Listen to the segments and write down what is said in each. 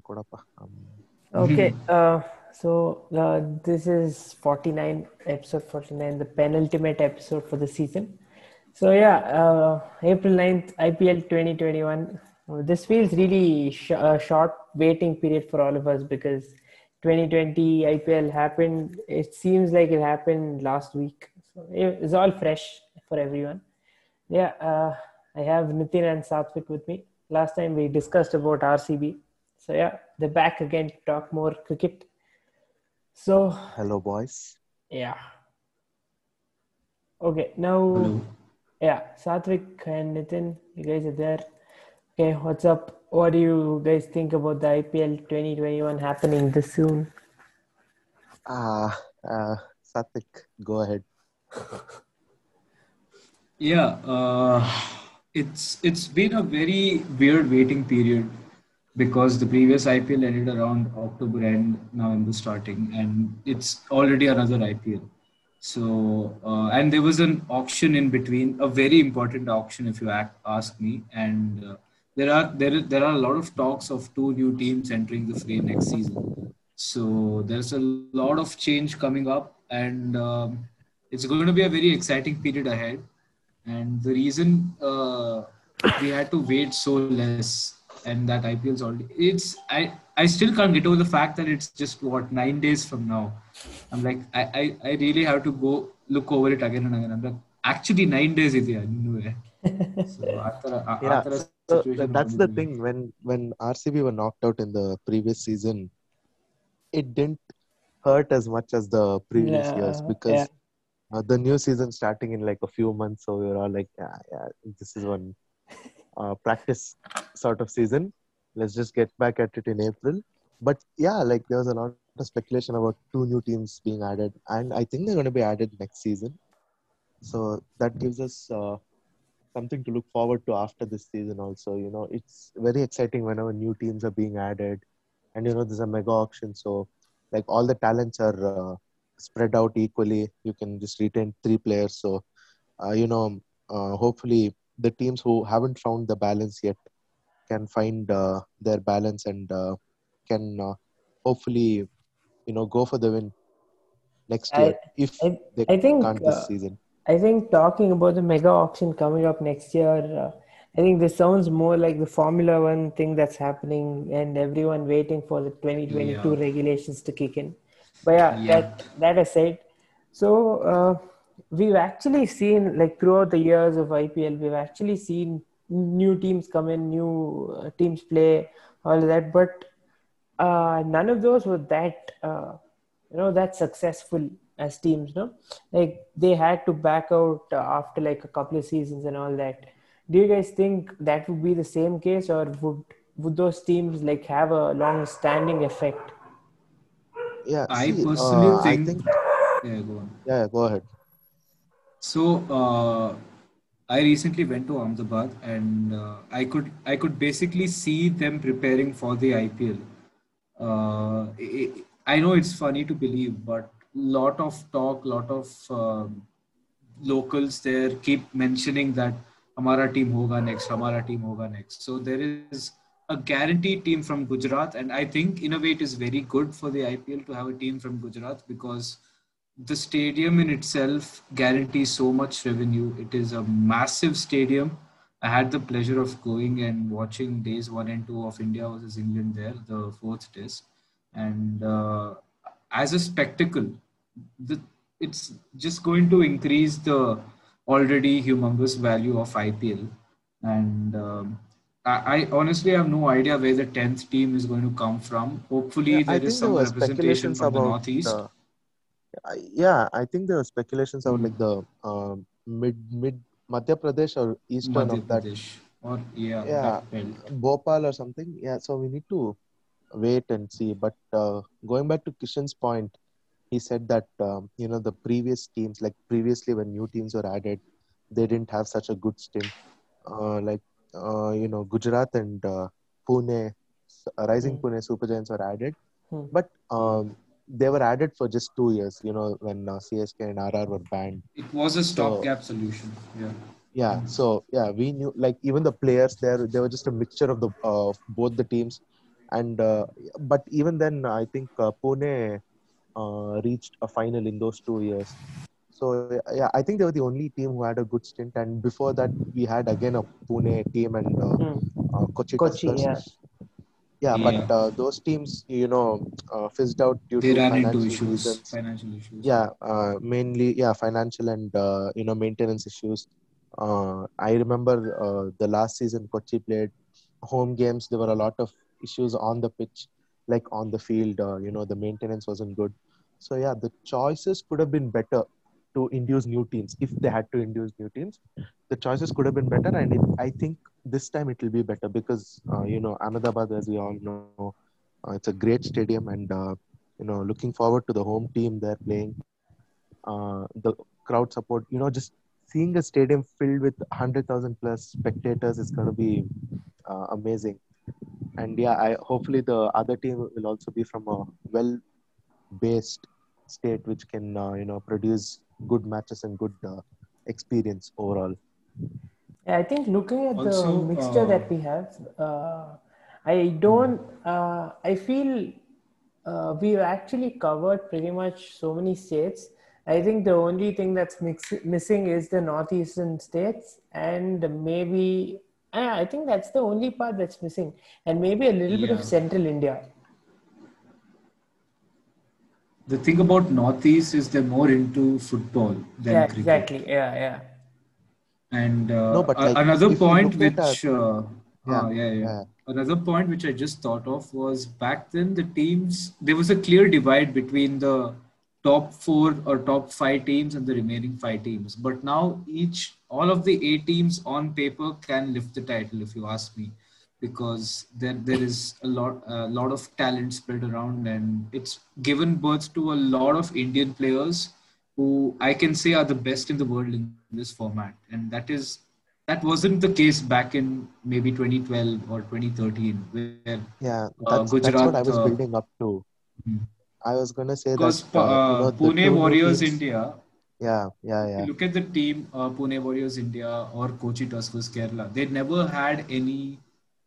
ಕೊಡಪ್ಪ Okay, uh, so uh, this is 49, episode 49, the penultimate episode for the season. So, yeah, uh, April 9th, IPL 2021. Uh, This feels really sh- a short waiting period for all of us because 2020 IPL happened. It seems like it happened last week. So, it- it's all fresh for everyone. Yeah, uh, I have Nitin and Satvik with me. Last time we discussed about RCB. So yeah, they're back again to talk more cricket. So hello, boys. Yeah. Okay, now hello. yeah, Satvik and Nitin, you guys are there. Okay, what's up? What do you guys think about the IPL 2021 happening this soon? Ah, uh, uh, Satvik, go ahead. yeah, uh, it's it's been a very weird waiting period because the previous IPL ended around October end, November starting, and it's already another IPL. So uh, and there was an auction in between, a very important auction if you ask me, and uh, there are there there are a lot of talks of two new teams entering the fray next season. So there's a lot of change coming up, and um, it's going to be a very exciting period ahead and the reason uh, we had to wait so less and that IPL is already. It's I I still can't get over the fact that it's just what nine days from now. I'm like I I, I really have to go look over it again and again. I'm like actually nine days is there. So after, after yeah. So that's the thing when when RCB were knocked out in the previous season, it didn't hurt as much as the previous yeah, years because yeah. uh, the new season starting in like a few months, so we were all like, yeah, yeah, this is one uh, practice sort of season. Let's just get back at it in April. But yeah, like there was a lot of speculation about two new teams being added, and I think they're going to be added next season. So that gives us uh, something to look forward to after this season also you know it's very exciting whenever new teams are being added and you know there's a mega auction so like all the talents are uh, spread out equally you can just retain three players so uh, you know uh, hopefully the teams who haven't found the balance yet can find uh, their balance and uh, can uh, hopefully you know go for the win next I- year if I- they I think, can't this uh, season I think talking about the mega auction coming up next year, uh, I think this sounds more like the Formula One thing that's happening, and everyone waiting for the 2022 Yeah. regulations to kick in. But yeah, Yeah. that that aside, so uh, we've actually seen like throughout the years of IPL, we've actually seen new teams come in, new uh, teams play, all of that, but uh, none of those were that uh, you know that successful as teams no? Like they had to back out uh, after like a couple of seasons and all that. Do you guys think that would be the same case or would would those teams like have a long standing effect? Yeah I see, personally uh, think, I think yeah go on. yeah go ahead. So uh, I recently went to Ahmedabad and uh, I could I could basically see them preparing for the IPL. Uh, I I know it's funny to believe, but lot of talk, lot of um, locals there keep mentioning that Hamara team hoga next, Hamara team hoga next. So there is a guaranteed team from Gujarat, and I think in a way it is very good for the IPL to have a team from Gujarat because the stadium in itself guarantees so much revenue. It is a massive stadium. I had the pleasure of going and watching days one and two of India versus England there, the fourth test. And uh, as a spectacle, the, it's just going to increase the already humongous value of IPL. And um, I, I honestly have no idea where the 10th team is going to come from. Hopefully, Yeah, there is some representation from the Northeast. the- yeah, I think there were speculations about Hmm. like the um, mid mid Madhya Pradesh or eastern Madhya of that Pradesh or yeah, Yeah. Bhopal or something. Yeah, so we need to wait and see. But uh, going back to Kishan's point, he said that um, you know the previous teams, like previously when new teams were added, they didn't have such a good stint. Uh, like uh, you know Gujarat and uh, Pune, uh, Rising Hmm. Pune Super Giants were added, Hmm. but um, they were added for just two years. You know when uh, CSK and RR were banned. It was a stopgap solution. Yeah. Yeah, so yeah, we knew like even the players there, they were just a mixture of the uh, of both the teams, and uh, but even then i think uh, pune uh, reached a final in those two years so yeah i think they were the only team who had a good stint and before that we had again a pune team and uh, uh, kochi, Kochi, Tuskers. Yeah. yeah but uh, those teams you know uh, fizzed out due They to financial issues, reasons financial issues. yeah uh, mainly yeah financial and uh, you know maintenance issues uh, i remember uh, the last season kochi played home games there were a lot of issues on the pitch like on the field uh, you know the maintenance wasn't good so yeah the choices could have been better to induce new teams. If they had to induce new teams the choices could have been better. And it, i think this time it will be better because uh, you know ahmedabad as we all know uh, it's a great stadium. And uh, you know looking forward to the home team they're playing uh, the crowd support you know just seeing a stadium filled with 100000 plus spectators is going to be uh, amazing. And yeah i hopefully the other team will also be from a well based state which can uh, you know produce good matches and good uh, experience overall Yeah, I think looking at the mixture uh, that we have, uh, I don't. Uh, I feel uh, we've actually covered pretty much so many states. I think the only thing that's mix- missing is the northeastern states, and maybe I I think that's the only part that's missing, and maybe a little bit of central India. The thing about Northeast is they're more into football than yeah, cricket. exactly. Yeah, yeah. And uh, No, but, like, another point look at which, uh, Yeah, uh, yeah, yeah, yeah. Another point which I just thought of was back then the teams there was a clear divide between the top four or top five teams and the remaining five teams. But now each all of the eight teams on paper can lift the title, if you ask me, because there there is a lot a lot of talent spread around and it's given birth to a lot of Indian players who I can say are the best in the world in this format, and that is that wasn't the case back in maybe 2012 or 2013, where yeah Uh, that's, that's what i was uh, building up to. Hmm. i was going to say because that uh, you uh, know, Pune Warriors teams- India, yeah yeah yeah. look at the team, uh, Pune Warriors India or Kochi Tuskers Kerala, they never had any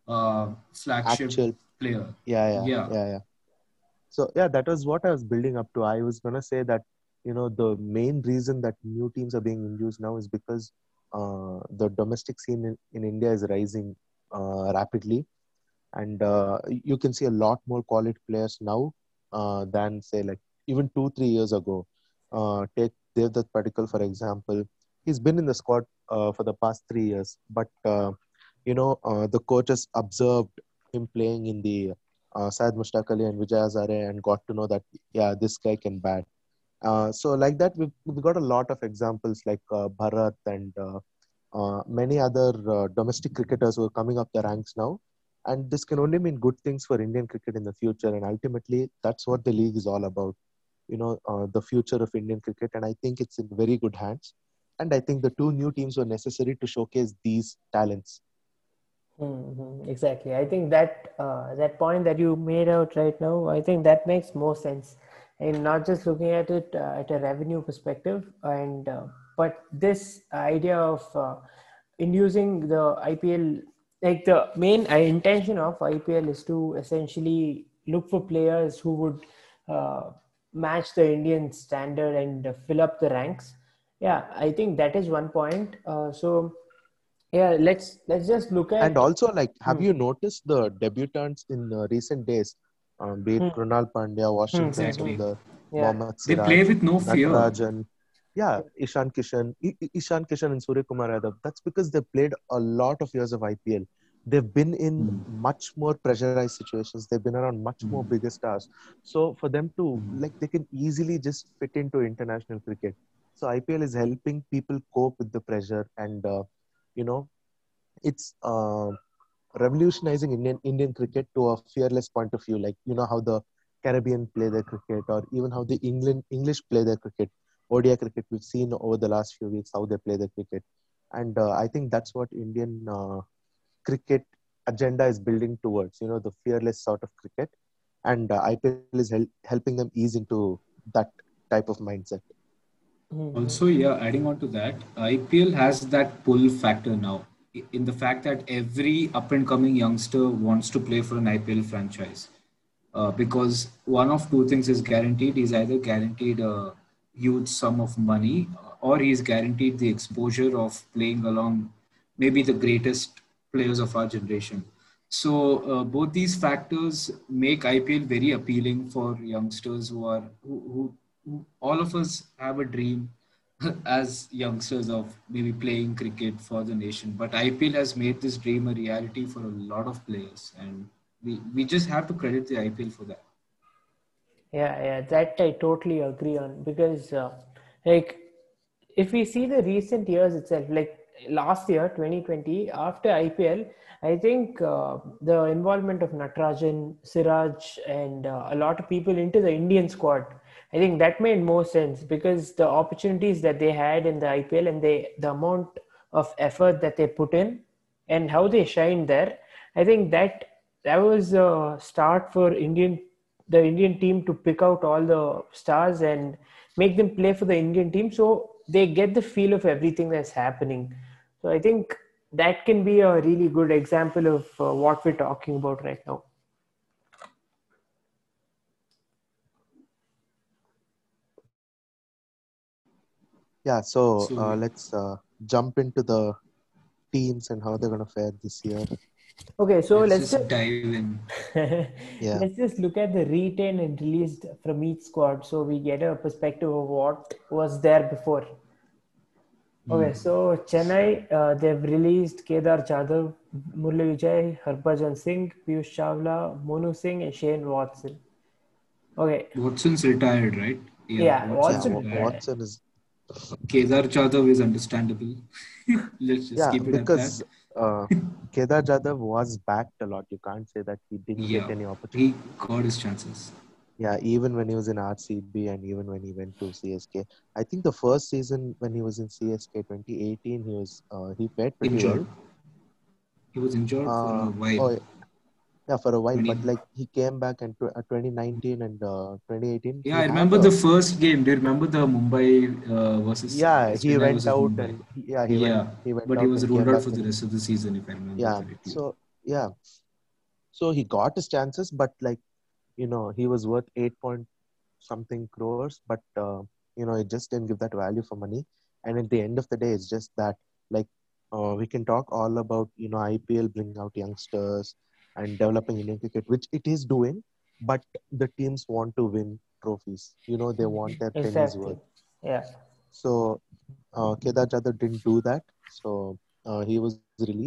uh, flagship actual player. yeah yeah Yeah. yeah yeah. So yeah that was what i was building up to. I was going to say that you know the main reason that new teams are being induced now is because uh, the domestic scene in, in india is rising uh, rapidly. And uh, you can see a lot more quality players now uh, than say like even two three years ago. Uh, take Devdutt Padikkal for example. He's been in the squad uh, for the past three years. But uh, you know uh, the coaches observed him playing in the uh, Syed Mushtaq Ali and Vijay Hazare and got to know that yeah this guy can bat. Uh, so like that we've, we've got a lot of examples like uh, Bharat and uh, uh, many other uh, domestic cricketers who are coming up the ranks now. And this can only mean good things for Indian cricket in the future. And ultimately, that's what the league is all about. You know, the future of Indian cricket. And I think it's in very good hands. And I think the two new teams were necessary to showcase these talents. Hmm Exactly. I think that uh, that point that you made out right now, I think that makes more sense, and not just looking at it uh, at a revenue perspective, and uh, but this idea of uh, inducing the IPL, like the main uh, intention of IPL is to essentially look for players who would uh, match the Indian standard and fill up the ranks. Yeah, I think that is one point. So yeah let's let's just look at And also, like, have Hmm. you noticed the debutants in uh, recent days? Um, be it Hmm. Krunal Pandya, Washington Exactly. Sundar, yeah Mohammad They Siraj, play with no fear. Natarajan. Yeah, Ishan Kishan, I- I- Ishan Kishan and Surya Kumar Yadav. That's because they played a lot of years of IPL. They've been in Hmm. much more pressurized situations. They've been around much more Hmm. bigger stars. So for them to Hmm. like, they can easily just fit into international cricket. So IPL is helping people cope with the pressure, and uh, you know, it's uh, revolutionizing Indian Indian cricket to a fearless point of view. Like you know how the Caribbean play their cricket, or even how the England English play their cricket. ODI cricket we've seen over the last few weeks how they play their cricket, and uh, I think that's what Indian uh, cricket agenda is building towards. You know the fearless sort of cricket, and uh, IPL is hel- helping them ease into that type of mindset. Mhm. Also, yeah, adding on to that, IPL has that pull factor now. in the fact that every up and coming youngster wants to play for an IPL franchise. Uh, because one of two things is guaranteed. He's either guaranteed a huge sum of money or he's guaranteed the exposure of playing along maybe the greatest players of our generation. So uh, both these factors make IPL very appealing for youngsters who are who, who all of us have a dream as youngsters of maybe playing cricket for the nation. But IPL has made this dream a reality for a lot of players, and we, we just have to credit the IPL for that. Yeah, yeah, that I totally agree on because, uh, like, if we see the recent years itself, like last year, 2020, after IPL, I think uh, the involvement of Natarajan, Siraj, and uh, a lot of people into the Indian squad I think that made more sense because the opportunities that they had in the IPL and they the amount of effort that they put in and how they shined there, I think that that was a start for Indian the Indian team to pick out all the stars and make them play for the Indian team so they get the feel of everything that's happening. So I think that can be a really good example of uh, what we're talking about right now. Yeah, so, So- uh, let's uh, jump into the teams and how they're going to fare this year. Okay, so let's, let's, just just dive in. Yeah. let's just look at the retained and released from each squad so we get a perspective of what was there before. Okay, so Chennai, uh, they've released Kedar Jadhav, Murli Vijay, Harbhajan Singh, Piyush Chawla, Monu Singh, and Shane Watson. Okay, Watson's retired, right? Yeah, Yeah, Watson Wa- retired. Watson is Kedar Jadhav is understandable. Let's just yeah keep it because at uh, Kedar Jadhav was backed a lot. You can't say that he didn't Yeah. get any opportunity. He got his chances. Yeah, even when he was in RCB and even when he went to CSK. I think the first season when he was in CSK 2018, he was uh, he played pretty Injured. He was injured well. for Uh, a while. oh, yeah, for a while. But like he came back in uh, 2019 and uh, 2018. Yeah, I remember a- the first game. Do you remember the Mumbai uh, versus? Yeah, he went out Mumbai? and he- yeah, he yeah, went. He went but he was ruled out for the rest of the season, if I remember yeah correctly. so yeah so he got his chances but like you know he was worth 8 point something crores but uh, you know it just didn't give that value for money and at the end of the day it's just that like uh, we can talk all about you know ipl bringing out youngsters and developing indian cricket which it is doing but the teams want to win trophies you know they want their pennies worth Yeah. so uh, Kedar Jadhav didn't do that. So uh, he was released.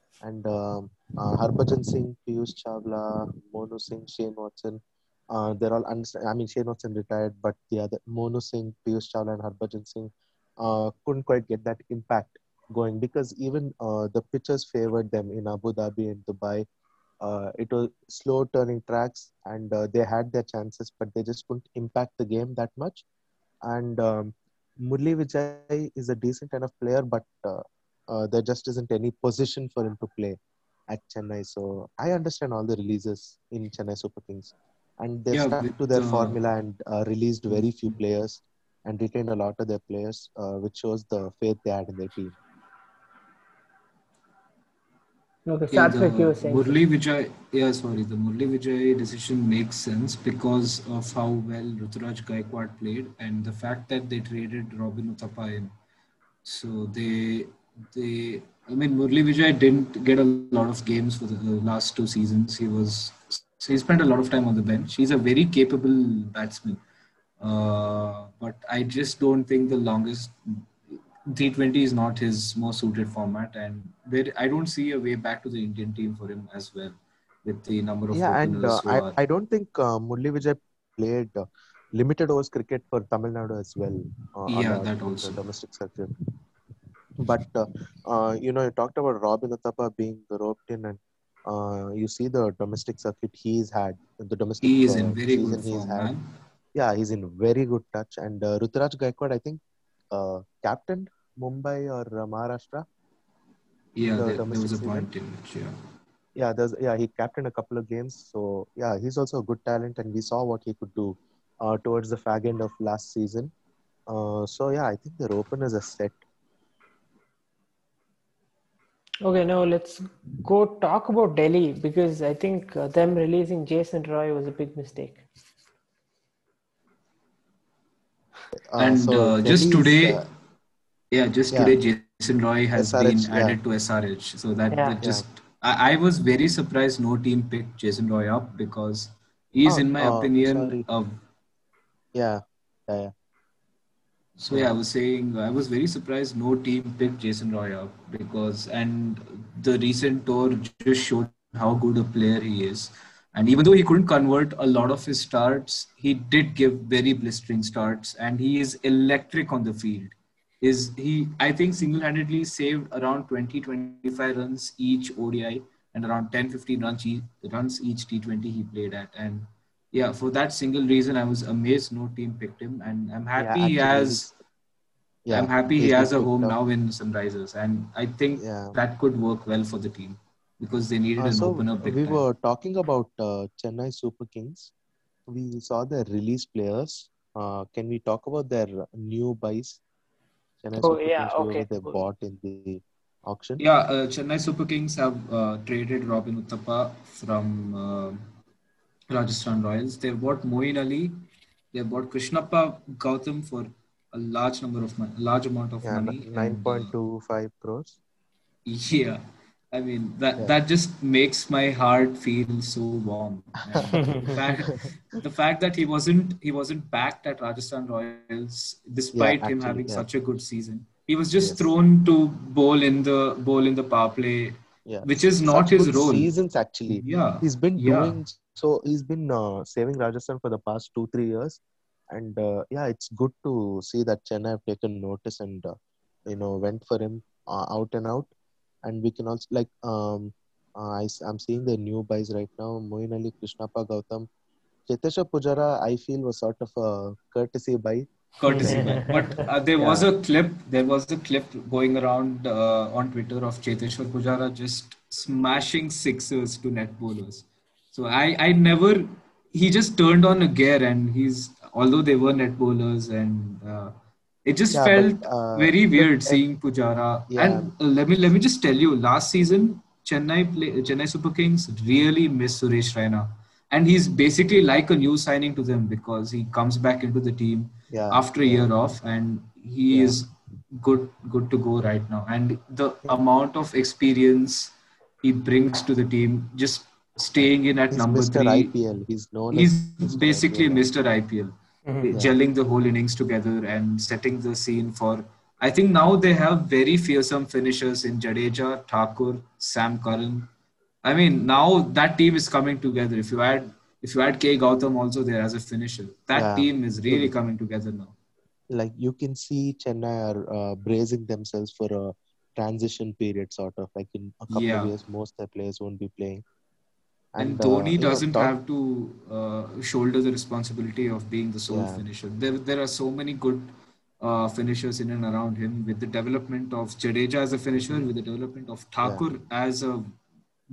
And um, uh, Harbhajan Singh, Piyush Chawla, Monu Singh, Shane Watson, uh, they're all, I mean, Shane Watson retired, but the other, Monu Singh, Piyush Chawla, and Harbhajan Singh uh, couldn't quite get that impact going because even uh, the pitchers favored them in Abu Dhabi and Dubai. Uh, it was slow turning tracks and uh, they had their chances, but they just couldn't impact the game that much. And um, Murli Vijay is a decent enough player, but uh, uh, there just isn't any position for him to play at Chennai. So I understand all the releases in Chennai Super Kings, and they Yeah, stuck to their uh, formula and uh, released very few players and retained a lot of their players, uh, which shows the faith they had in their team. Okay, Yeah, Satvik, the you were saying. Murli Vijay, yeah, sorry, the Murli Vijay decision makes sense because of how well Ruturaj Gaikwad played and the fact that they traded Robin Uthappa in. So they, they, I mean, Murli Vijay didn't get a lot of games for the last two seasons. He was, so he spent a lot of time on the bench. He's a very capable batsman. Uh, but I just don't think the longest T20 is not his most suited format, and there I don't see a way back to the Indian team for him as well, with the number of Yeah, and uh, I, are. I don't think uh, Murli Vijay played uh, limited overs cricket for Tamil Nadu as well. Uh, Yeah, the- that also. domestic circuit. But uh, uh, you know, you talked about Robin Uthappa being roped in, and uh, you see the domestic circuit he's had the domestic. He is in very good he's form, had. Yeah, he's in very good touch. And uh, Ruturaj Gaikwad, I think, uh, captained Mumbai or uh, Maharashtra. Yeah, the there, there was a season. point in which, yeah. Yeah, there's yeah he captained a couple of games. So yeah, he's also a good talent, and we saw what he could do uh, towards the fag end of last season. Uh, so yeah, I think their openers are set. Okay, now let's go talk about Delhi because I think uh, them releasing Jason Roy was a big mistake. Uh, and so uh, just today, uh, yeah, just yeah. today, Jason Roy has SRH, been yeah. added to SRH. So that, Yeah. that just, I, I was very surprised no team picked Jason Roy up because he's, Oh, in my uh, opinion, sorry. a yeah, yeah, yeah. So yeah, I was saying I was very surprised no team picked Jason Roy up because and the recent tour just showed how good a player he is. And even though he couldn't convert a lot of his starts, he did give very blistering starts and he is electric on the field. Is he I think single-handedly saved around 20 25 runs each ODI and around 10 15 runs each, runs each T20 he played at and yeah, for that single reason, I was amazed no team picked him, and I'm happy he has. yeah, I'm happy he has a home up. now in Sunrisers, and I think Yeah. that could work well for the team because they needed Uh, an so opener big we time. were talking about uh, Chennai Super Kings. We saw their release players. Uh, can we talk about their new buys? Chennai Oh, Super yeah, Kings, okay. they bought in the auction. Yeah, uh, Chennai Super Kings have uh, traded Robin Uthappa from uh, Rajasthan Royals. They've bought Moeen Ali. They've bought Krishnappa Gautam for a large number of money, large amount of Yeah, money. nine and, uh, point two five crores. Yeah, I mean that Yeah. that just makes my heart feel so warm. The fact the fact that he wasn't he wasn't backed at Rajasthan Royals despite him actually, having yeah. such a good season. He was just Yes. thrown to bowl in the bowl in the power play, Yeah, which is not Such his role. Seasons actually. Yeah, He's been Yeah. doing so. He's been uh, saving Rajasthan for the past two three years, and uh, yeah, it's good to see that Chennai have taken notice and uh, you know went for him uh, out and out. And we can also like um, uh, I, am seeing the new buys right now. Moeen Ali, Krishnappa Gautam, Cheteshwar Pujara. I feel was sort of a courtesy buy. courtesy. Yeah. but uh, there was a clip. There was a clip going around uh, on Twitter of Cheteshwar Pujara just smashing sixes to net bowlers. So I, I never. He just turned on a gear, and he's although they were net bowlers, and uh, it just Yeah, felt but, uh, very weird but, seeing Pujara. Yeah. And let me let me just tell you, last season Chennai play, Chennai Super Kings really missed Suresh Raina, and he's basically like a new signing to them because he comes back into the team Yeah, after a year off and he is good good to go right now and the amount of experience he brings to the team just staying in at He's number Mr. 3 IPL. He's known he's Mr. basically IPL. mr ipl Mhm. gelling the whole innings together and setting the scene for i think now they have very fearsome finishers in jadeja thakur sam curran i mean now that team is coming together if you add if you add k gautam also there as a finisher that Yeah. team is really coming together now like you can see Chennai are uh, bracing themselves for a transition period, sort of like in a couple Yeah. of years, most of the players won't be playing. And, uh, Dhoni you know, doesn't talk- have to uh, shoulder the responsibility of being the sole Yeah. finisher. There, there are so many good uh, finishers in and around him. With the development of Jadeja as a finisher, with the development of Thakur as a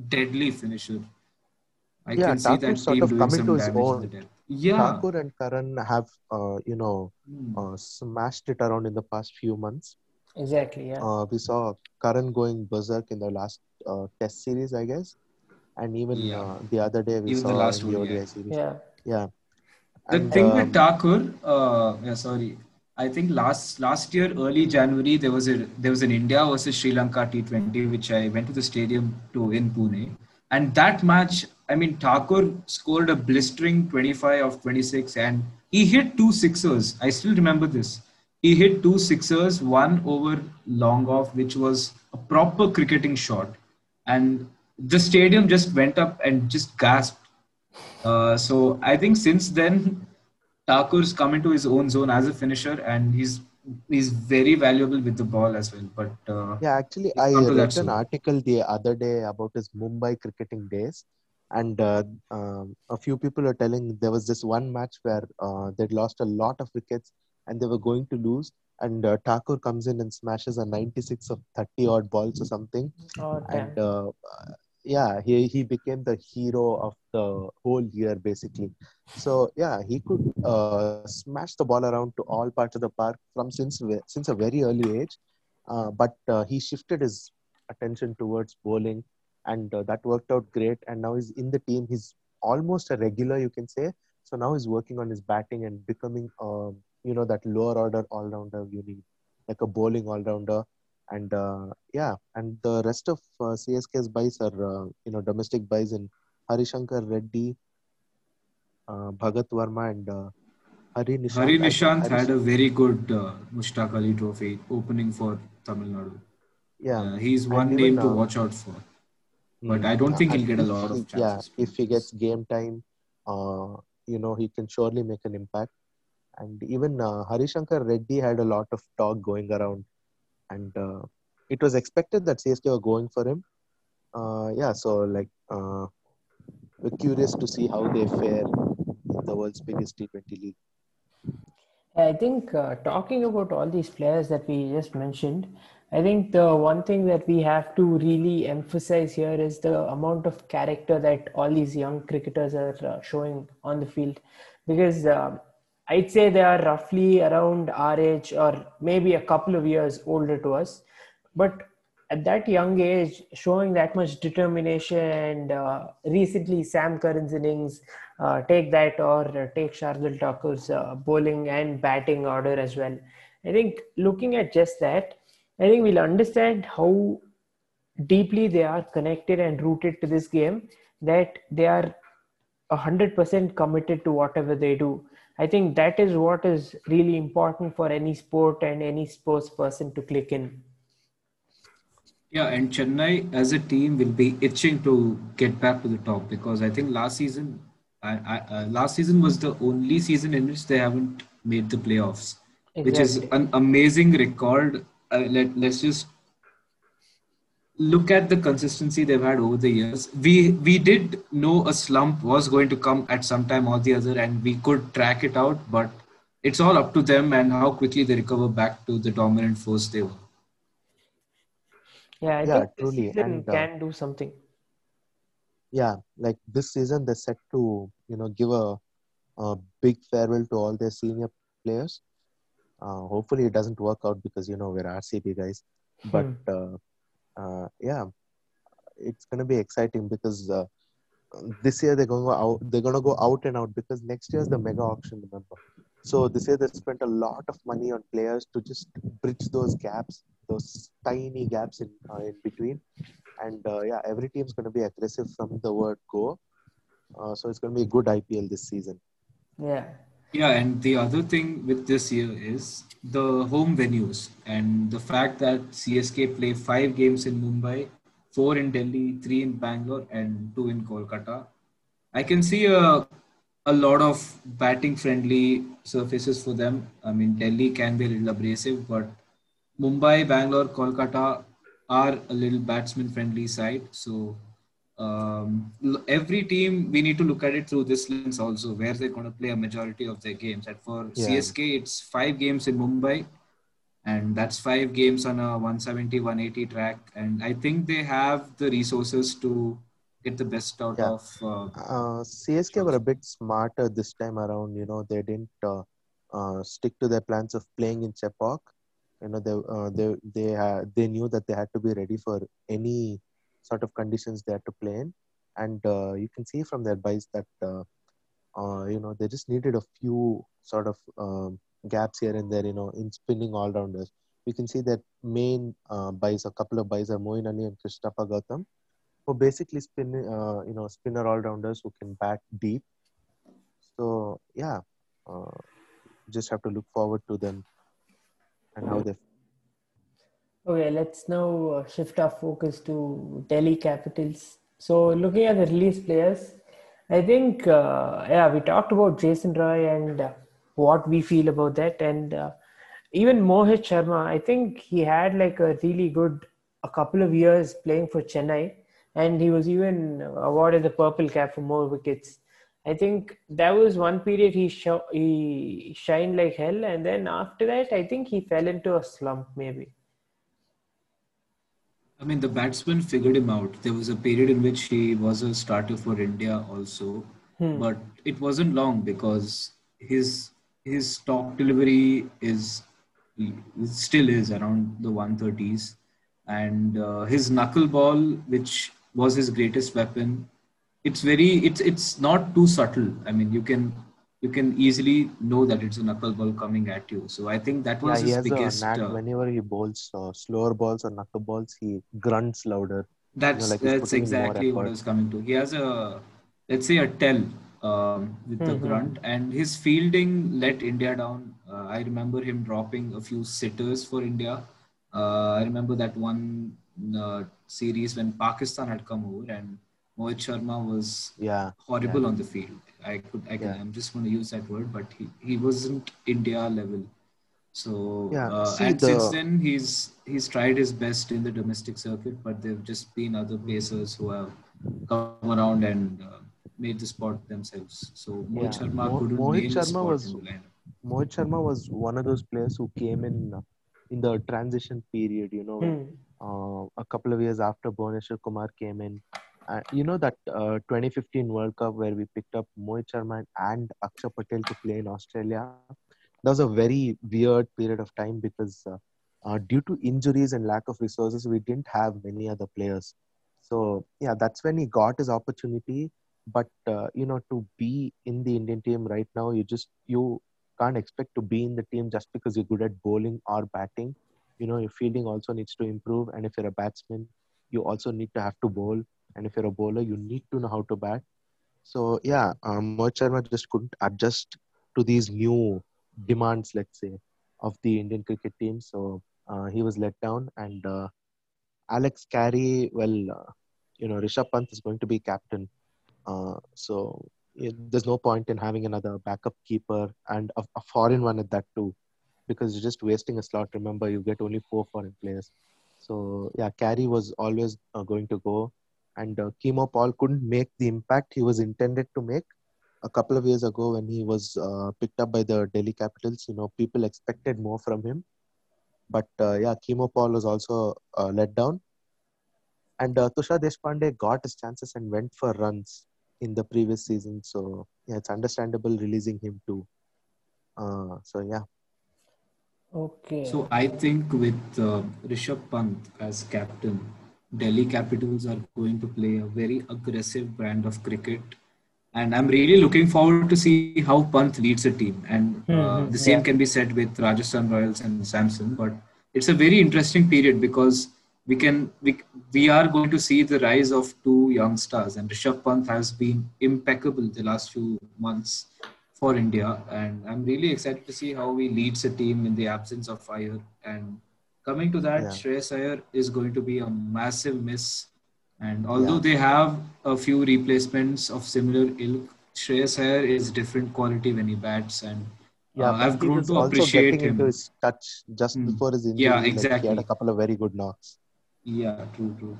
deadly finisher, I Yeah, can see Thakur's that sort team of doing come some into his damage in own. the depth. Yeah. Thakur and Curran have, uh, you know, Hmm. uh, smashed it around in the past few months. Exactly. Yeah. Uh, we saw Curran going berserk in the last uh, Test series, I guess, and even Yeah. uh, the other day we Even the saw last in the ODI. ODI series. yeah. Yeah. The And, thing um, with Thakur, uh, yeah, sorry. I think last last year, early January, there was a there was an India versus Sri Lanka T20, which I went to the stadium to in Pune, and that match, I mean, Thakur scored a blistering 25 of 26, and he hit two sixers. I still remember this. He hit two sixers, one over long off, which was a proper cricketing shot, and the stadium just went up and just gasped. Uh, so I think since then, Thakur's come into his own zone as a finisher, and he's he's very valuable with the ball as well. But uh, Yeah, actually, I read an article the other day about his Mumbai cricketing days, and uh, um, a few people are telling there was this one match where uh, they'd lost a lot of wickets and they were going to lose, and uh, Thakur comes in and smashes a 96 of 30 odd balls or something, Oh and uh, uh, yeah, he he became the hero of the whole year basically. So yeah, he could uh, smash the ball around to all parts of the park from since since a very early age. Uh, but uh, he shifted his attention towards bowling, and uh, that worked out great. And now he's in the team. He's almost a regular, you can say. So now he's working on his batting and becoming, um, you know, that lower order all rounder you need, like a bowling all rounder. And uh, yeah, and the rest of uh, CSK's buys are, uh, you know, domestic buys in Harishankar Reddy, uh, Bhagath Varma, and uh, Hari Nishant. Hari Nishant had a very good uh, Mushtaq Ali Trophy opening for Tamil Nadu. yeah. Uh, he's And one even, name to uh, watch out for. But Mm. I don't think he'll get a lot of chances. Yeah, if he gets game time, uh, you know, he can surely make an impact. And even uh, Harishankar Reddy had a lot of talk going around, and uh, it was expected that CSK were going for him. Uh, yeah, so like uh, we're curious to see how they fare in the world's biggest T20 league. I think uh, talking about all these players that we just mentioned, I think the one thing that we have to really emphasize here is the amount of character that all these young cricketers are uh, showing on the field. Because uh, I'd say they are roughly around our age or maybe a couple of years older to us. But at that young age, showing that much determination and uh, recently Sam Curran's innings, uh, take that or uh, take Shardul Thakur's uh, bowling and batting order as well. I think looking at just that, I think we'll understand how deeply they are connected and rooted to this game that they are 100% committed to whatever they do. I think that is what is really important for any sport and any sports person to click in. Yeah, and Chennai as a team will be itching to get back to the top because I think last season, I, I, uh, last season was the only season in which they haven't made the playoffs, which is an amazing record. Uh, let let's just look at the consistency they've had over the years. We we did know a slump was going to come at some time or the other, and we could track it out, but it's all up to them and how quickly they recover back to the dominant force they were. Yeah, I Yeah, think this truly, season and, uh, can do something. yeah like this season they're set to you know give a, a big farewell to all their senior players uh, hopefully it doesn't work out because you know we're rcb guys but uh, uh, yeah it's to be exciting because uh, this year they're going to go out they're to go out and out because next year is the mega auction remember so this year they spent a lot of money on players to just bridge those gaps those tiny gaps in uh, in between and uh, yeah, every team's to be aggressive from the word go. Uh, so it's to be a good IPL this season. Yeah. Yeah, and the other thing with this year is the home venues and the fact that CSK play five games in Mumbai, four in Delhi, three in Bangalore, and two in Kolkata. I can see a, a lot of batting friendly surfaces for them. I mean, Delhi can be a little abrasive, but Mumbai, Bangalore, Kolkata are a little batsman friendly side. So um, every team we need to look at it through this lens also, where they're going to play a majority of their games. And for Yeah. CSK, it's five games in Mumbai, and that's five games on a 170, 180 track. And I think they have the resources to get the best out Yeah. of. Uh, Uh, CSK were a bit smarter this time around. You know, they didn't uh, uh, stick to their plans of playing in Chepauk. You know, they uh, they they they knew that they had to be ready for any sort of conditions they had to play in, and uh, you can see from their buys that uh, uh, you know they just needed a few sort of um, gaps here and there. You know, in spinning all rounders. You can see that main uh, buys, a couple of buys are Moeen Ali and Krishnappa Gautam who basically spin, uh, you know, spinner all rounders who can bat deep. So yeah, uh, just have to look forward to them and how they. Okay, let's now uh, shift our focus to Delhi Capitals. So, looking at the release players, I think, uh, yeah, we talked about Jason Roy and uh, what we feel about that. And uh, even Mohit Sharma, I think he had like a really good, a couple of years playing for Chennai. And he was even awarded the purple cap for more wickets. I think that was one period he sho- he shined like hell, and then after that, I think he fell into a slump maybe. I mean, the batsman figured him out. There was a period in which he was a starter for India also, but it wasn't long because his his top delivery is still is around the 130s, and uh, his knuckleball, which was his greatest weapon, it's very it's it's not too subtle. I mean, you can you can easily know that it's a knuckleball coming at you. So I think that was yeah, he his has biggest. a knack. uh, whenever he bowls uh, slower balls or knuckle balls, he grunts louder. That's like that's putting in more exactly what I was coming to. He has a let's say a tell um, with the Mhm. grunt, and his fielding let India down. Uh, I remember him dropping a few sitters for India. Uh, I remember that one uh, series when Pakistan had come over and Mohit Sharma was Yeah, horrible on the field. I could, I can, Yeah. I'm just going to use that word, but he, he wasn't India level. So Yeah, uh, and the- since then he's he's tried his best in the domestic circuit, but there've just been other pacers who have come around and uh, made the spot themselves. So Mohit Yeah, Sharma Mo- couldn't Mohit nail the Sharma spot was- in the lineup. Mohit Sharma was one of those players who came in uh, in the transition period. You know, uh, a couple of years after Bhuvneshwar Kumar came in. You know that uh, 2015 World Cup where we picked up Mohit Sharma and Axar Patel to play in Australia. That was a very weird period of time because uh, uh, due to injuries and lack of resources, we didn't have many other players. So yeah, that's when he got his opportunity. But uh, you know, to be in the Indian team right now, you just you can't expect to be in the team just because you're good at bowling or batting you know your fielding also needs to improve and if you're a batsman you also need to have to bowl and if you're a bowler you need to know how to bat so yeah um, Mohit Sharma just couldn't adjust to these new demands let's say of the Indian cricket team so uh, he was let down and uh, Alex Carey well uh, you know Rishabh Pant is going to be captain uh, so it, there's no point in having another backup keeper and a, a foreign one at that too because you're just wasting a slot. Remember, you get only four foreign players. So yeah, Carey was always uh, going to go, and uh, Keemo Paul couldn't make the impact he was intended to make. A couple of years ago, when he was uh, picked up by the Delhi Capitals, you know, people expected more from him. But uh, yeah, Keemo Paul was also uh, let down, and uh, Tushar Deshpande got his chances and went for runs in the previous season. So yeah, it's understandable releasing him too. Uh, so yeah. Okay. So I think with uh, Rishabh Pant as captain, Delhi Capitals are going to play a very aggressive brand of cricket, and I'm really looking forward to see how Pant leads the team. And uh, Mhm, the same yeah. can be said with Rajasthan Royals and Samson. But it's a very interesting period because we can we we are going to see the rise of two young stars, and Rishabh Pant has been impeccable the last few months for India, and I'm really excited to see how he leads a team in the absence of Iyer. And coming to that, Yeah. Shreyas Iyer is going to be a massive miss. And although Yeah. they have a few replacements of similar ilk, Shreyas Iyer is different quality when he bats, and Yeah, uh, I've grown to also appreciate him. into his touch just Hmm. before his injury. Yeah, exactly. like, he had a couple of very good knocks. Yeah, true, true.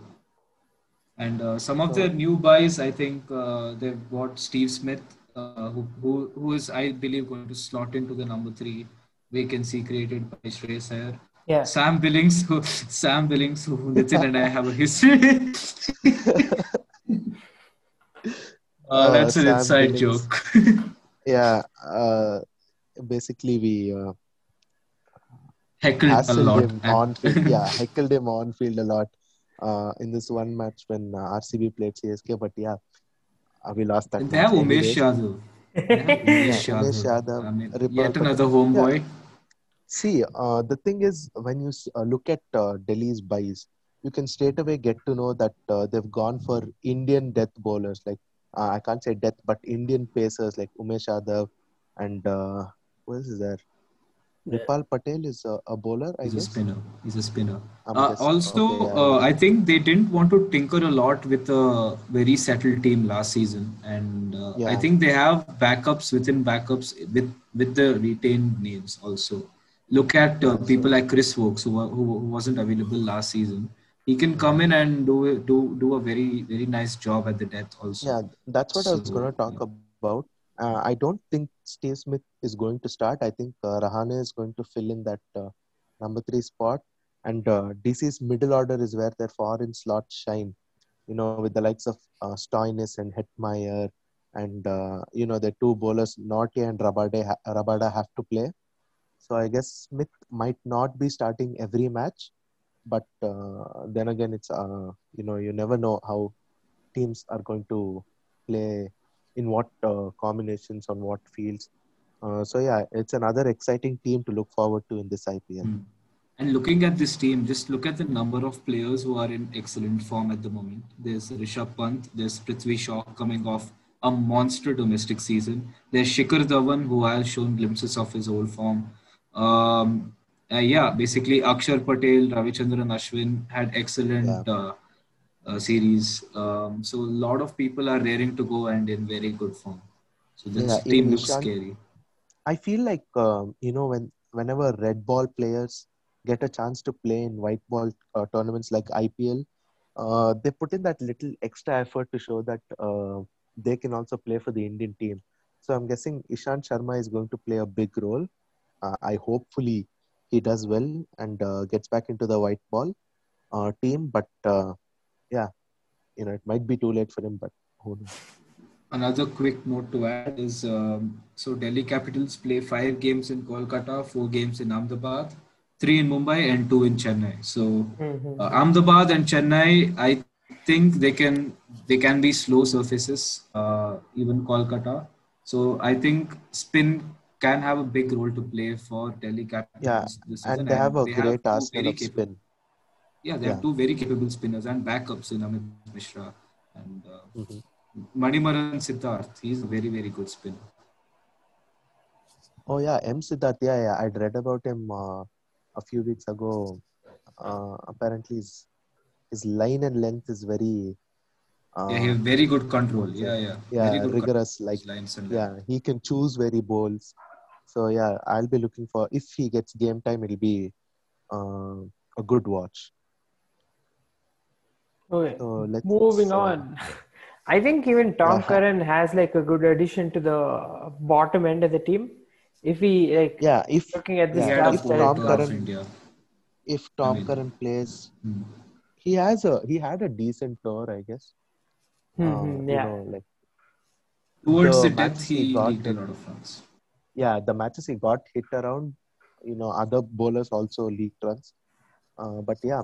And uh, some of So- their new buys, I think uh, they've got Steve Smith, uh, who, who who is, I believe, going to slot into the number three vacancy created by Shreyas Iyer. Yeah. Sam Billings, who Sam Billings, who Nitin and I have a history. uh, Uh, that's an Sam inside Billings. joke. Yeah, uh, basically we uh, Heckled a lot. him on field. Yeah, heckled him on field a lot uh, in this one match when uh, RCB played CSK. But yeah, uh, we lost that. And they have Umesh. Yadav. Umesh Yeah, Umesh Yadav. Yadav, I mean, yet another homeboy. See, uh, the thing is, when you uh, look at uh, Delhi's buys, you can straight away get to know that uh, they've gone for Indian death bowlers. Like uh, I can't say death, but Indian pacers like Umesh Yadav and uh, who else is there? Ripal Patel is a, a bowler, I He's a spinner. He's a spinner. Uh, also, Okay, yeah, uh. I think they didn't want to tinker a lot with a very settled team last season, and uh, I think they have backups within backups with with the retained names also. Look at uh, people like Chris Woakes, who, who who wasn't available last season. He can come in and do a- do do a very very nice job at the depth also. Yeah, that's what I was going to talk yeah. about. Uh, I don't think Steve Smith is going to start. I think uh, Rahane is going to fill in that uh, number three spot. And uh, DC's middle order is where their foreign slots shine. You know, with the likes of uh, Stoinis and Hetmyer, and uh, you know the two bowlers, Nortje and Rabade, ha- Rabada have to play. So I guess Smith might not be starting every match, but uh, then again, it's uh, you know you never know how teams are going to play in what uh, combinations on what fields. Uh, so yeah, it's another exciting team to look forward to in this IPL. Mm. And looking at this team, just look at the number of players who are in excellent form at the moment. There's Rishabh Pant, there's Prithvi Shaw coming off a monster domestic season. There's Shikhar Dhawan, who has shown glimpses of his old form. Um, uh, yeah, basically Axar Patel, Ravichandran Ashwin had excellent yeah. uh, uh, series. Um, so a lot of people are raring to go and in very good form. So this yeah, team looks scary. I feel like um, you know when whenever red ball players get a chance to play in white ball uh, tournaments like IPL, uh, they put in that little extra effort to show that uh, they can also play for the Indian team. So I'm guessing Ishant Sharma is going to play a big role. Uh, I hopefully he does well and uh, gets back into the white ball uh, team. But yeah, you know it might be too late for him. But who knows? Another quick note to add is um, so Delhi Capitals play five games in Kolkata, four games in Ahmedabad, three in Mumbai and two in Chennai. So mm-hmm. uh, Ahmedabad and Chennai, I think they can they can be slow surfaces, uh, even Kolkata. So I think spin can have a big role to play for Delhi Capitals. Yeah, and they have a they great have arsenal of capable, spin. Yeah, they yeah. have two very capable spinners and backups in Amit Mishra and uh, mm-hmm. Manimaran Siddharth. He's a very very good spinner. Oh yeah, M Siddharth. Yeah, yeah. I'd read about him. Uh, a few weeks ago, uh, apparently his, his line and length is very. Uh, yeah, he has very good control. Yeah, yeah. Yeah, rigorous. Like, lines and yeah, he can choose very balls. So yeah, I'll be looking for if he gets game time, it'll be uh, a good watch. Okay. So Moving on. I think even Tom yeah. Curran has like a good addition to the bottom end of the team if he like yeah if looking at this yeah, if Tom Curran if Tom I mean, Curran plays hmm. he has a he had a decent tour I guess mm-hmm, uh, yeah you know, like towards the, the depth he, he got a lot of runs yeah the matches he got hit around you know other bowlers also leaked runs. Uh, but yeah.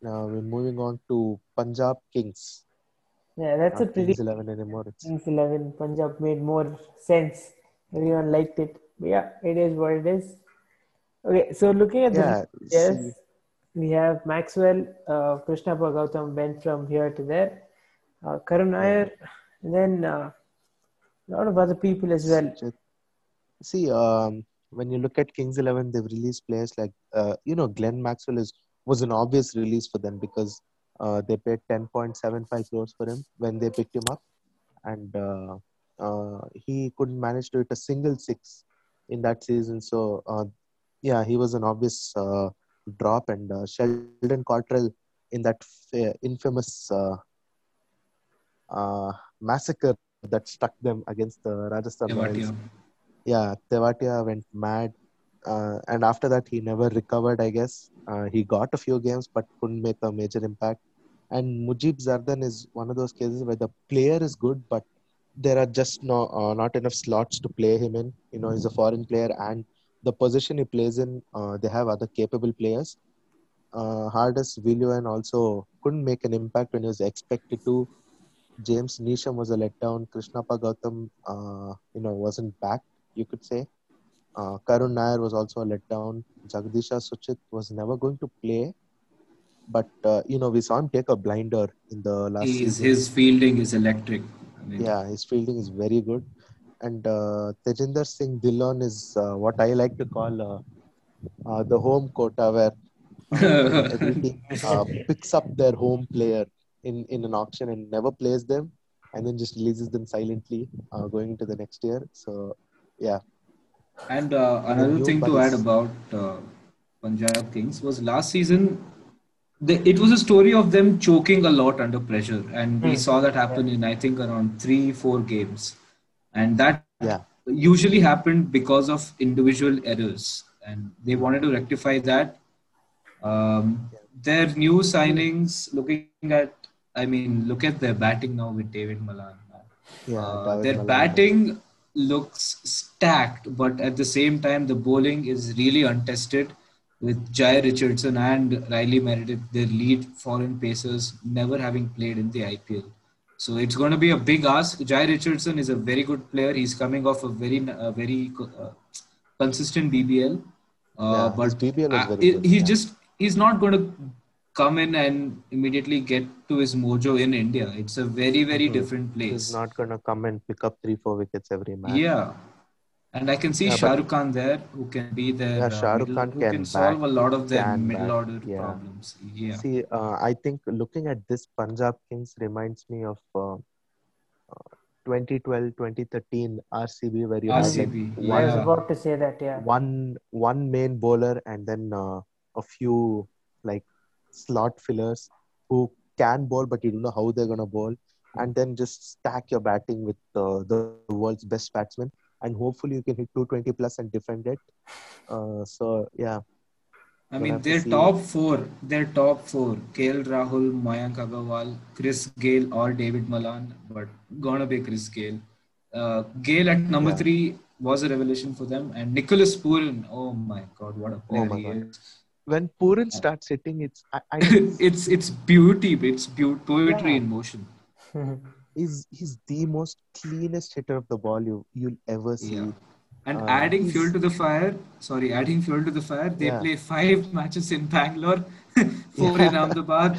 Now we're moving on to Punjab Kings. Yeah that's Not a pretty Kings 11 anymore it's... Kings 11 Punjab made more sense. Everyone liked it. But yeah, it is what it is. Okay, so looking at yeah, the yes, we have Maxwell, uh, Krishnappa Gautam went from here to there, uh, Karun Nair, and then uh, a lot of other people as well. See, um, when you look at Kings Eleven, they've released players like uh, you know Glenn Maxwell is was an obvious release for them because uh, they paid 10.75 crores for him when they picked him up, and uh, uh, he couldn't manage to hit a single six in that season. So uh, yeah, he was an obvious uh, drop. And uh, Sheldon Cottrell in that f- infamous uh, uh, massacre that struck them against the Rajasthan Royals. Yeah, Tewatia went mad. and after that, he never recovered, I guess. he got a few games but couldn't make a major impact. And Mujeeb Zadran is one of those cases where the player is good, but there are just no uh, not enough slots to play him in. You know, he's a foreign player, and the position he plays in, uh, they have other capable players. Uh, Hardus Viljoen also couldn't make an impact when he was expected to. James Neesham was a letdown. Krishnappa Gautam, uh, you know, wasn't back. You could say. Uh, Karun Nair was also a letdown. Jagadeesha Suchith was never going to play, but uh, you know we saw him take a blinder in the last. Season. His fielding is electric. Yeah, his fielding is very good. And uh, Tajinder Singh Dhillon is uh, what I like to call uh, uh the home quota, where every team uh, picks up their home player in, in an auction and never plays them and then just releases them silently going into the next year. So, yeah. And another thing to add about Punjab Kings was last season the, it was a story of them choking a lot under pressure, and we hmm. saw that happen in I think around three, four games, and that yeah. usually happened because of individual errors, and they wanted to rectify that. Um, their new signings, looking at, I mean, look at their batting now with David Malan. Yeah, uh, their Malan batting looks stacked, but at the same time, the bowling is really untested with Jhye Richardson and Riley Meredith, their lead foreign pacers, never having played in the IPL. So it's going to be a big ask. Jhye Richardson is a very good player. He's coming off a very, a very uh, consistent BBL. Uh, Yeah, but BBL very he- yeah. just he's not going to come in and immediately get to his mojo in India. It's a very, very Mhm. different place. He's not gonna come and pick up three, four wickets every match. Yeah. And I can see Yeah, Shah Rukh Khan there who can be there. Yeah, Shah Rukh Khan who can can solve bat, a lot of their middle bat, order yeah. problems. Yeah. See, uh, I think looking at this Punjab Kings reminds me of uh, uh, 2012, 2013 RCB, where you had like RCB. I was Yeah. about to say that, yeah. one one main bowler and then uh, a few like slot fillers who can bowl, but you don't know how they're gonna bowl, and then just stack your batting with uh, the world's best batsman, and hopefully you can hit 220 plus and defend it. Uh, so yeah, I mean, have to their top four, their top four, KL Rahul, Mayank Agarwal, Chris Gayle, or David Malan, but gonna be Chris Gayle. Uh, Gayle at number Yeah. three was a revelation for them, and Nicholas Pooran, oh my god, what a player my he God. is. When Pooran starts hitting, it's I, I it's it's beauty, it's beau- poetry Yeah. in motion. he's he's the most cleanest hitter of the ball you you'll ever see. Yeah. And Uh, adding he's- fuel to the fire, sorry, adding fuel to the fire, they Yeah. play five matches in Bangalore, four in. Ahmedabad,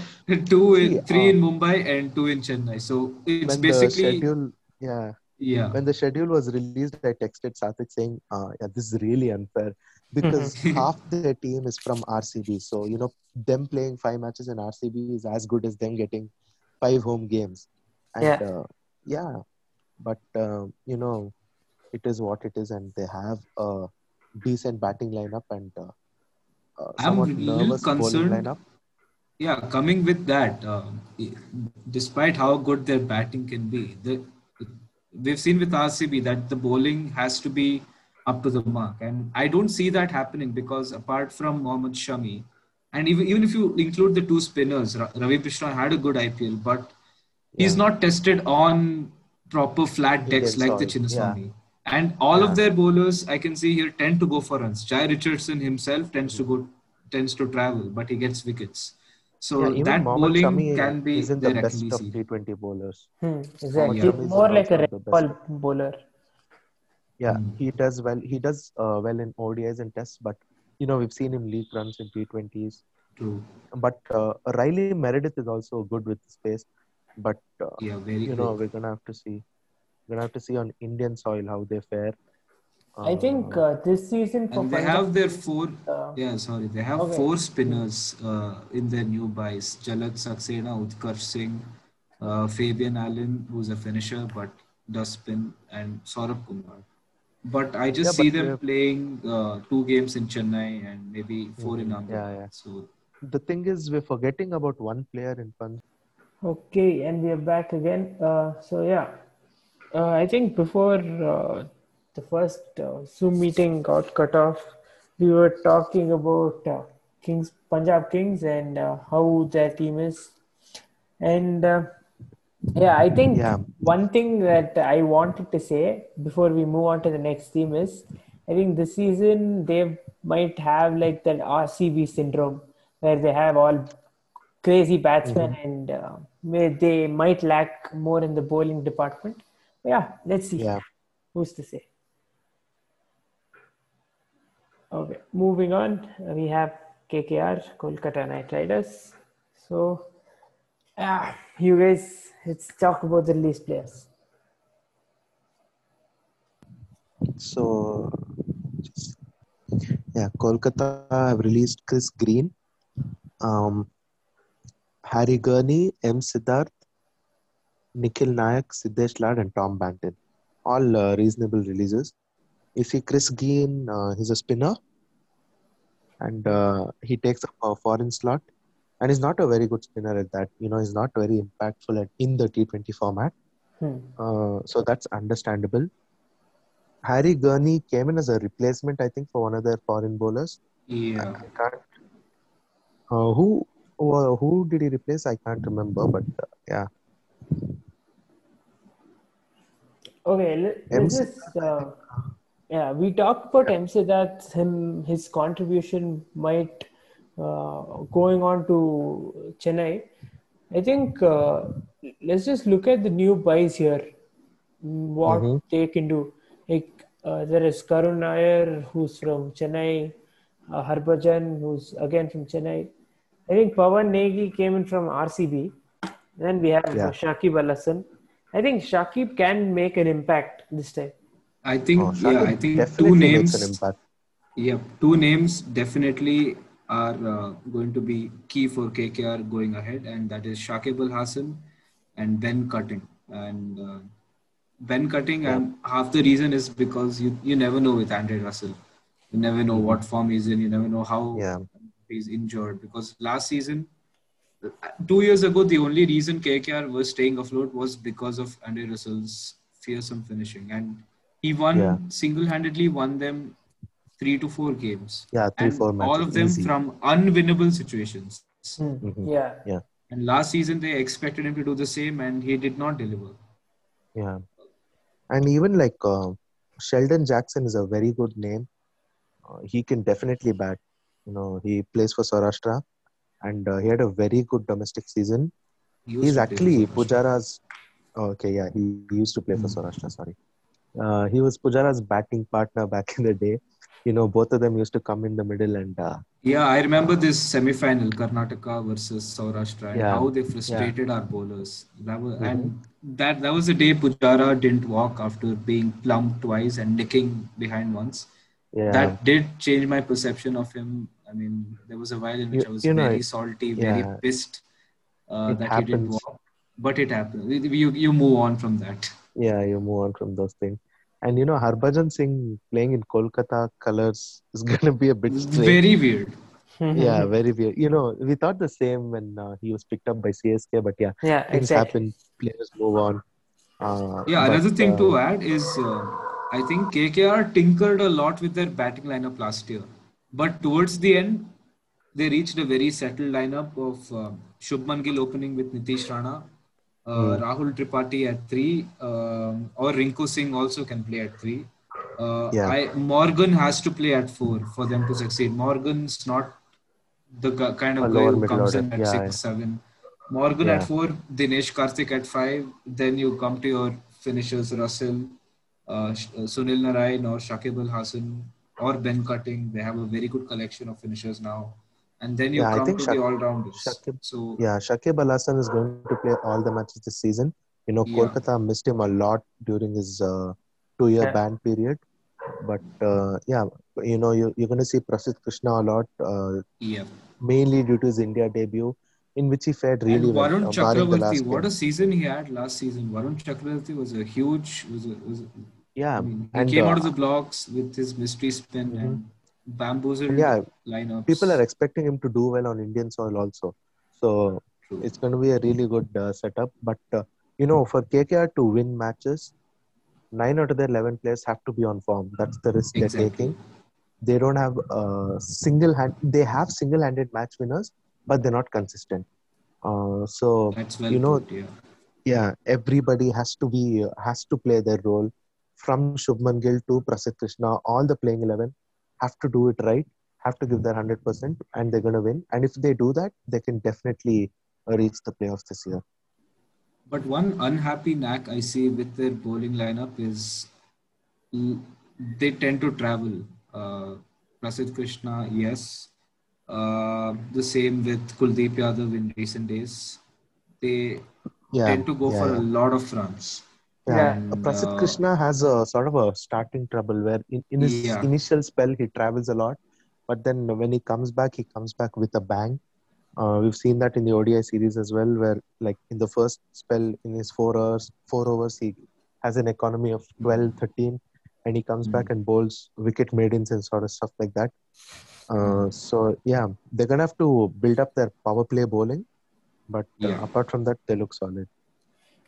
two in See, three uh, in Mumbai, and two in Chennai. So it's basically schedule, yeah, yeah. when the schedule was released, I texted Sathik saying, uh, "Yeah, this is really unfair because half their team is from RCB. So you know, them playing five matches in RCB is as good as them getting five home games. And Yeah. uh, yeah, but uh, you know, it is what it is, and they have a decent batting lineup and uh, uh, I'm somewhat little nervous bowling concerned. lineup. Yeah, coming with that, um, despite how good their batting can be, the, we've seen with RCB that the bowling has to be up to the mark, and I don't see that happening because apart from Mohammad Shami, and even even if you include the two spinners, Ravi Krishna had a good IPL, but he's not tested on proper flat decks like the soil, Chinnaswamy. And all Yeah. of their bowlers, I can see here, tend to go for runs. Jhye Richardson himself tends to go, tends to travel, but he gets wickets. So Yeah, that Mohammad bowling Shami can be isn't the best of. T20 bowlers. Hmm, exactly. Yeah. More like a red ball bowler. Yeah, Mm. he does well. He does uh, well in ODIs and tests, but you know we've seen him leak runs in T20s. True. But uh, Riley Meredith is also good with the space. But uh, Yeah, very you know we're gonna have to see. We're gonna have to see on Indian soil how they fare. I think uh, this season for And they have their four, uh, yeah, sorry, they have Okay. four spinners uh, in their new buys. Jalaj Saxena, Utkarsh Singh, uh, Fabian Allen, who's a finisher but does spin, and Saurabh Kumar. But I just Yeah, see them we playing uh, two games in Chennai and maybe four in. Ahmedabad. Yeah, yeah. So the thing is we're forgetting about one player in Punjab. Okay, and we are back again. Uh, so yeah, uh, I think before uh, the first uh, Zoom meeting got cut off, we were talking about uh, Kings, Punjab Kings, and uh, how their team is. And uh, yeah, I think Yeah. one thing that I wanted to say before we move on to the next theme is, I think this season they might have like that RCB syndrome where they have all crazy batsmen and uh, may, they might lack more in the bowling department. Yeah, let's see. Yeah. Who's to say? Okay, moving on, we have KKR, Kolkata Knight Riders. So, yeah, you guys, let's talk about the release players. So, yeah, Kolkata have released Chris Green, um, Harry Gurney, M. Siddharth, Nikhil Nayak, Siddesh Lad, and Tom Banton. All uh, reasonable releases. You Chris Green, uh, he's a spinner, and uh, he takes up a foreign slot, and he's not a very good spinner at that. You know, he's not very impactful at, in the T20 format. Hmm. Uh, so that's understandable. Harry Gurney came in as a replacement, I think, for one of their foreign bowlers. yeah, I can't. Uh, who who who did he replace? I can't remember, but uh, yeah. Okay, let, M. let's just uh, yeah, we talked about MC that him his contribution might going on to Chennai. I think uh, let's just look at the new buys here. What Mhm. they can do. Like uh, there is Karun Nair, who's from Chennai, uh, Harbhajan, who's again from Chennai. I think Pawan Negi came in from RCB. Then we have Yeah. uh, Shakib Al Hassan. I think Shakib can make an impact this time. I think Oh, yeah, I think two names. impact. Yep, two names definitely are uh, going to be key for KKR going ahead, and that is Shakib Al Hassan and Ben Cutting. And uh, Ben Cutting, and half the reason is because you you never know with Andre Russell, you never know what form he's in, you never know how Yeah. he's injured. Because last season, two years ago, the only reason KKR was staying afloat was because of Andre Russell's fearsome finishing, and he won Yeah. single-handedly won them three to four games. Yeah, three, and four all of them easy. from unwinnable situations. Hmm. Mhm. Yeah. Yeah. And last season they expected him to do the same, and he did not deliver. Yeah, and even like uh, Sheldon Jackson is a very good name. Uh, he can definitely bat. You know, he plays for Saurashtra, and uh, he had a very good domestic season. He used He's to play for actually Saurashtra. Pujara's. Oh, okay, yeah, he, he used to play for Hmm. Saurashtra. Sorry, uh, he was Pujara's batting partner back in the day. You know, both of them used to come in the middle and uh, Yeah, I remember this semi-final, Karnataka versus Saurashtra, and Yeah. how they frustrated our bowlers. That was, Mhm. And that that was the day Pujara didn't walk after being plumped twice and nicking behind once. yeah, That did change my perception of him. I mean, there was a while in which You- I was you know, very salty, very pissed uh, that he didn't walk. But it happened. You you move on from that. yeah, you move on from those things. And you know, Harbhajan Singh playing in Kolkata colors is gonna be a bit strange. Very weird. yeah, very weird. You know, we thought the same when uh, he was picked up by CSK, but yeah, Yeah, things exactly. happen. Players move on. Uh, Yeah, but, another thing uh, to add is uh, I think KKR tinkered a lot with their batting lineup last year. But towards the end, they reached a very settled lineup of uh, Shubman Gill opening with Nitish Rana, uh, Hmm. Rahul Tripathi at three, um, or Rinku Singh also can play at three. Uh, Yeah. I, Morgan has to play at four for them to succeed. Morgan's not the gu- kind of A guy who comes in at Yeah, six, yeah. seven. Morgan at four, Dinesh Karthik at five. Then you come to your finishers Russell, uh, Sh- uh, Sunil Narayan, or Shakib Al Hassan, or Ben Cutting. They have a very good collection of finishers now. And then you Yeah, I come think to Shak- the all rounders. Shakib- So, Yeah, Shakib Al Hassan is going to play all the matches this season. You know, Yeah. Kolkata missed him a lot during his uh, two-year Yeah. ban period. But uh, yeah, you know, you, you're going to see Prasidh Krishna a lot, uh, yeah. mainly due to his India debut, in which he fared really and well, Varun uh, Chakravarti, what a season he had last season. Varun Chakravarti was a huge, was a, was a, Yeah, I mean, he and came out uh, of the blocks with his mystery spin Mhm. and bamboozled yeah, lineups. people are expecting him to do well on Indian soil also. So True. it's going to be a really good uh, setup. But uh, you know, for KKR to win matches, nine out of their eleven players have to be on form. That's the risk they're taking. They don't have uh, single hand. They have single-handed match winners, but they're not consistent. Uh, so That's well you know, put, yeah. yeah, everybody has to be has to play their role. From Shubman Gill to Prasidh Krishna, all the playing eleven have to do it right, have to give their hundred percent, and they're gonna win. And if they do that, they can definitely uh, reach the playoffs this year. But one unhappy knack I see with their bowling lineup is they tend to travel. Uh, Prasidh Krishna, yes. Uh, the same with Kuldeep Yadav in recent days. They Yeah, tend to go yeah, for yeah. a lot of runs. Yeah, uh, And, Prasidh uh, Krishna has a sort of a starting trouble where in, in his Yeah. initial spell he travels a lot, but then when he comes back, he comes back with a bang. Uh, we've seen that in the ODI series as well, where like in the first spell in his four hours, four overs, he has an economy of 12, 13, and he comes back and bowls wicket maidens and sort of stuff like that. Uh, so yeah, they're gonna have to build up their power play bowling, but uh, Yeah. apart from that, they look solid.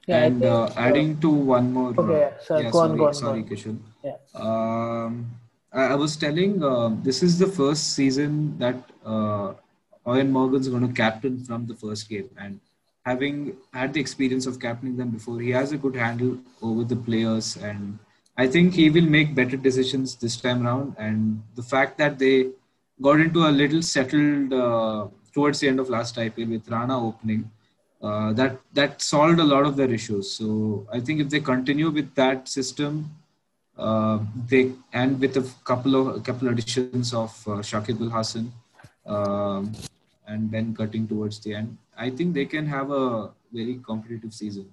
Yeah, and uh, adding to one more. uh, Okay, yeah, so yeah, go on, sorry, go on, go sorry, on. Kishan. Yeah. Um, I, I was telling uh, this is the first season that uh, Eoin Morgan's going to captain from the first game, and having had the experience of captaining them before, he has a good handle over the players, and I think he will make better decisions this time around. And the fact that they got into a little settled uh, towards the end of last IPL with Rana opening, uh, that that solved a lot of their issues. So I think if they continue with that system, uh, they and with a couple of a couple additions of uh, Shakib Al Hasan, um, and Ben Cutting towards the end, I think they can have a very competitive season.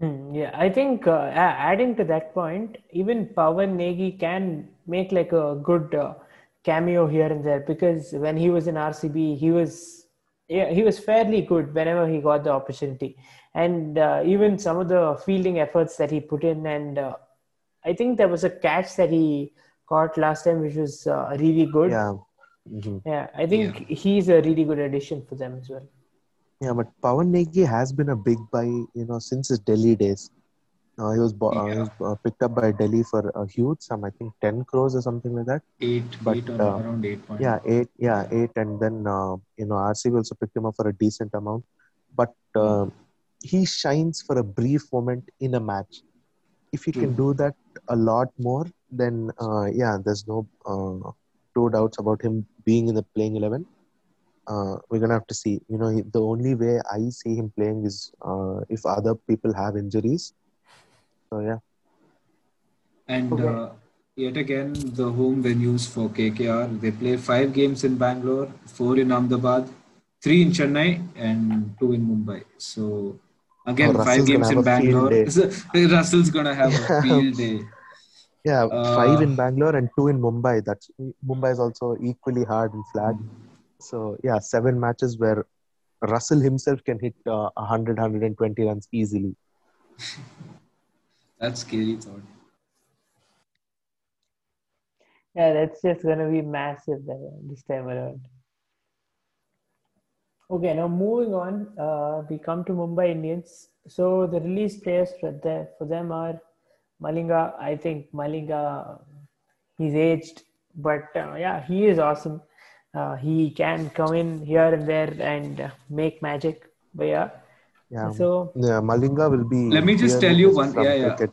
Hmm, yeah, I think uh, adding to that point, even Pawan Negi can make like a good uh, cameo here and there because when he was in RCB, he was yeah he was fairly good whenever he got the opportunity, and uh, even some of the fielding efforts that he put in, and uh, I think there was a catch that he caught last time, which was uh, really good. Yeah. Mhm. Yeah, I think he's a really good addition for them as well. Yeah, but Pawan Negi has been a big buy, you know, since his Delhi days. Uh, he was, bo- uh, he was uh, picked up by Delhi for a huge sum, I think 10 crores or something like that. Eight, But, eight or uh, around eight point. Yeah, eight. Yeah, eight, and then uh, you know RCB also picked him up for a decent amount, but uh, he shines for a brief moment in a match. If he can do that a lot more, then uh, yeah, there's no uh, two doubts about him being in the playing eleven. Uh, we're gonna have to see. You know, he, the only way I see him playing is uh, if other people have injuries. So yeah, And Okay. uh, yet again, the home venues for KKR, they play five games in Bangalore, four in Ahmedabad, three in Chennai, and two in Mumbai. So again, Oh, five games in have a field Bangalore. Russell's gonna have a field day. yeah, five Uh, in Bangalore and two in Mumbai. That's Mumbai is also equally hard and flat. So yeah, seven matches where Russell himself can hit uh, 100, 120 runs easily. That's scary thought. Yeah, that's just gonna be massive this time around. Okay, now moving on, uh, we come to Mumbai Indians. So the release players for the, for them are Malinga. I think Malinga, he's aged, but uh, yeah, he is awesome. Uh, he can come in here and there and uh, make magic. But yeah, Yeah. so yeah, Malinga will be. Let me just tell you one- yeah, yeah. cricket.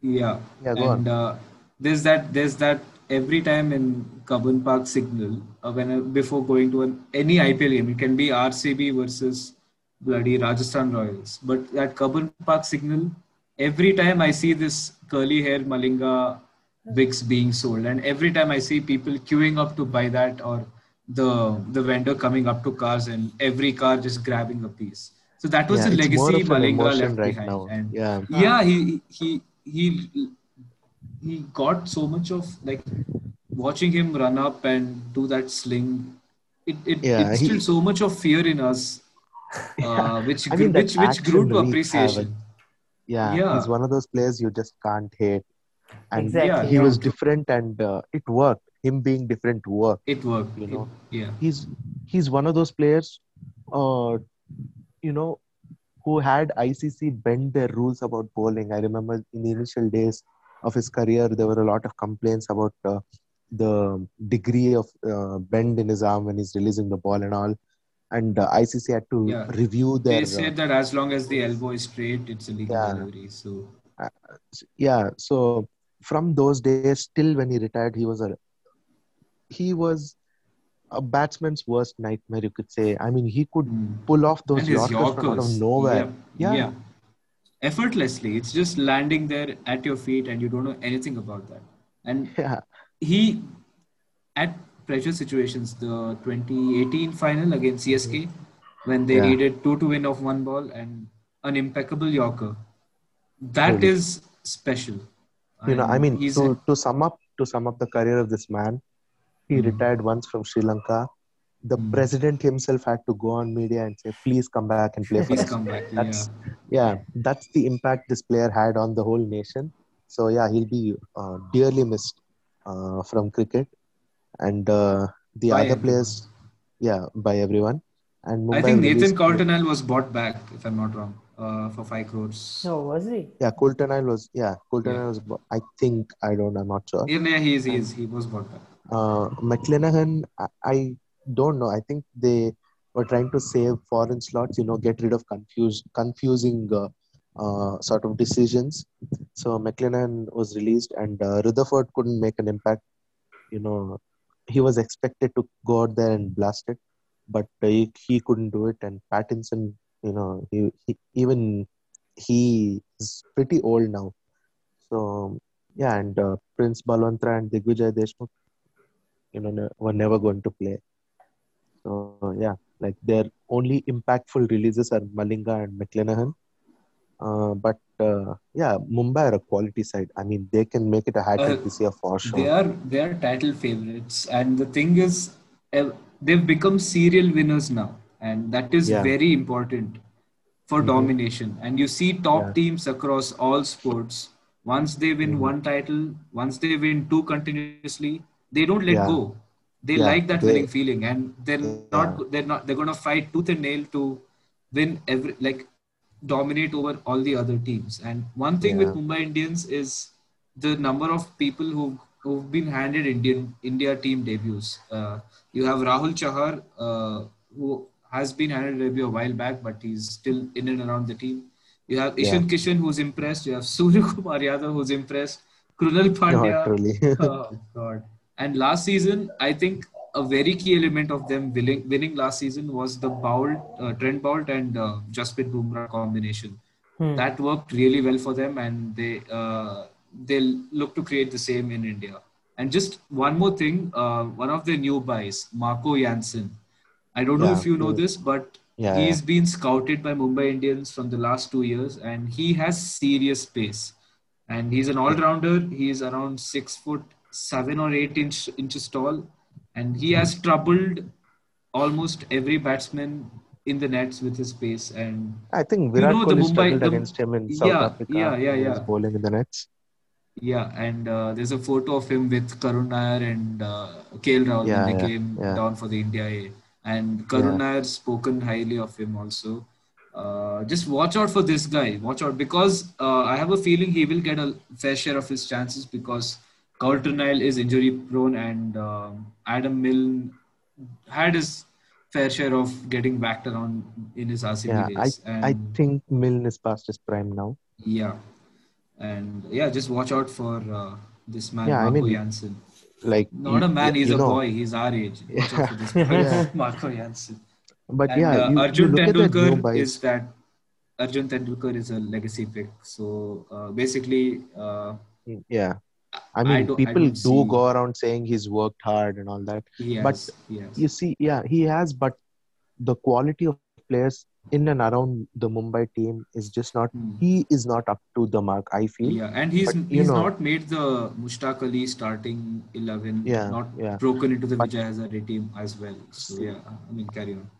Yeah. Yeah, go and uh, there's that there's that every time in Cubbon Park signal uh, when uh, before going to an, any IPL game, it can be RCB versus bloody Rajasthan Royals, but that Cubbon Park signal, every time I see this curly hair Malinga Vicks being sold, and every time I see people queuing up to buy that or the the vendor coming up to cars and every car just grabbing a piece. So that was Yeah, the legacy of Malinga left right behind. now. And Yeah. yeah he he he he got so much of like watching him run up and do that sling it it Yeah, he- so much of fear in us uh, which I mean, that which which grew to appreciation Yeah, Yeah. he's one of those players you just can't hate. And Exactly, he yeah. was different, and uh, it worked. Him being different worked. it worked You It- know. yeah He's he's one of those players, uh, you know, who had ICC bend their rules about bowling. I remember in the initial days of his career, there were a lot of complaints about uh, the degree of uh, bend in his arm when he's releasing the ball and all. And uh, ICC had to Yeah. review their. they said that as long as the elbow is straight it's a legal Yeah. delivery so uh, yeah so from those days till when he retired he was a he was a batsman's worst nightmare you could say i mean he could mm. pull off those yorkers, from out of yorkers nowhere yeah. Yeah. effortlessly it's just landing there at your feet and you don't know anything about that and yeah he at pressure situations the 2018 final against CSK when they Yeah. needed two to win off one ball and an impeccable yorker that Really. is special you know i mean to, to sum up to sum up the career of this man he Mhm. retired once from sri lanka. The Mhm. president himself had to go on media and say please come back and play for please us come back that's yeah yeah that's the impact this player had on the whole nation. So yeah he'll be uh, dearly missed uh, from cricket. And uh, the By other everyone. players yeah by everyone. And I think Nathan released- Coulter-Nile was bought back if I'm not wrong uh, for five crores. No, was he? yeah Coulter-Nile was yeah Coulter-Nile was I think I don't I'm not sure. Yeah, yeah he is he is he was bought back uh, McClenaghan I, don't know I think they were trying to save foreign slots you know get rid of confused confusing uh, uh, sort of decisions. So McClenaghan was released, and uh, Rutherford couldn't make an impact. You know, he was expected to go out there and blast it, but he, he couldn't do it. And Pattinson, you know, he, he even he is pretty old now. So yeah, and uh, Prince Balwant Rai and Digvijay Deshmukh, you know, ne- were never going to play. So yeah, like their only impactful releases are Malinga and McClenaghan. Uh, but uh, yeah, Mumbai are a quality side. I mean, they can make it a hat trick Uh, this year for sure. They are they are title favorites, and the thing is, they've become serial winners now, and that is Yeah. very important for Mhm. domination. And you see top Yeah. teams across all sports. Once they win Mhm. one title, once they win two continuously, they don't let Yeah. go. They Yeah, like that they- winning feeling, and they're Yeah. not they're not they're gonna fight tooth and nail to win every like dominate over all the other teams. And one thing with Mumbai Indians is the number of people who who've been handed Indian India team debuts. Uh, you have Rahul Chahar, uh, who has been handed a debut a while back, but he's still in and around the team. You have Ishan Kishan, who's impressed. You have Surya Kumar Yadav, who's impressed. Krunal Pandya. Oh God! And last season, I think a very key element of them winning, winning last season was the Boult, uh, Trent Boult and uh, Jasprit Bumrah combination. Hmm. That worked really well for them, and they uh, they'll look to create the same in India. And just one more thing, uh, one of the new buys, Marco Janssen. I don't know Yeah, if you know yeah. this, but Yeah, he's been scouted by Mumbai Indians from the last two years, and he has serious pace. And he's an all-rounder. He is around six foot seven or eight inch, inches tall, and he has troubled almost every batsman in the nets with his pace. And I think You Virat know, Kohli struggled the- against him in South Yeah, Africa. yeah, yeah, when he was bowling in the nets. Yeah, and uh, there's a photo of him with Karun Nair and uh, KL Rahul Yeah, when they yeah, came yeah. down for the India A. And Karun Yeah. Nair spoken highly of him also. Uh, just watch out for this guy. Watch out because uh, I have a feeling he will get a fair share of his chances because Coulter-Nile is injury prone and um Adam Milne had his fair share of getting backed around in his RCB Yeah, I days. I And- think Milne is past his prime now. yeah, and yeah, just watch out for uh, this man Yeah, I mean, Janssen. Like Not you- a man, he's a know, boy. He's our age. Watch out for this Yeah. Marco Janssen. But And yeah, uh, you, you Arjun look at that new Tendulkar is that Arjun Tendulkar is a legacy pick. So uh, basically, uh, Yeah, I mean, I people don't see- go around saying he's worked hard and all that. he But has. You see, yeah, he has, but the quality of players in and around the Mumbai team is just not. Hmm. He is not up to the mark. I feel. Yeah, and he's But, he's know- not made the Mushtaq Ali starting eleven. Yeah, not yeah. broken into the But- Vijay Hazare team as well. So yeah, I mean, carry on.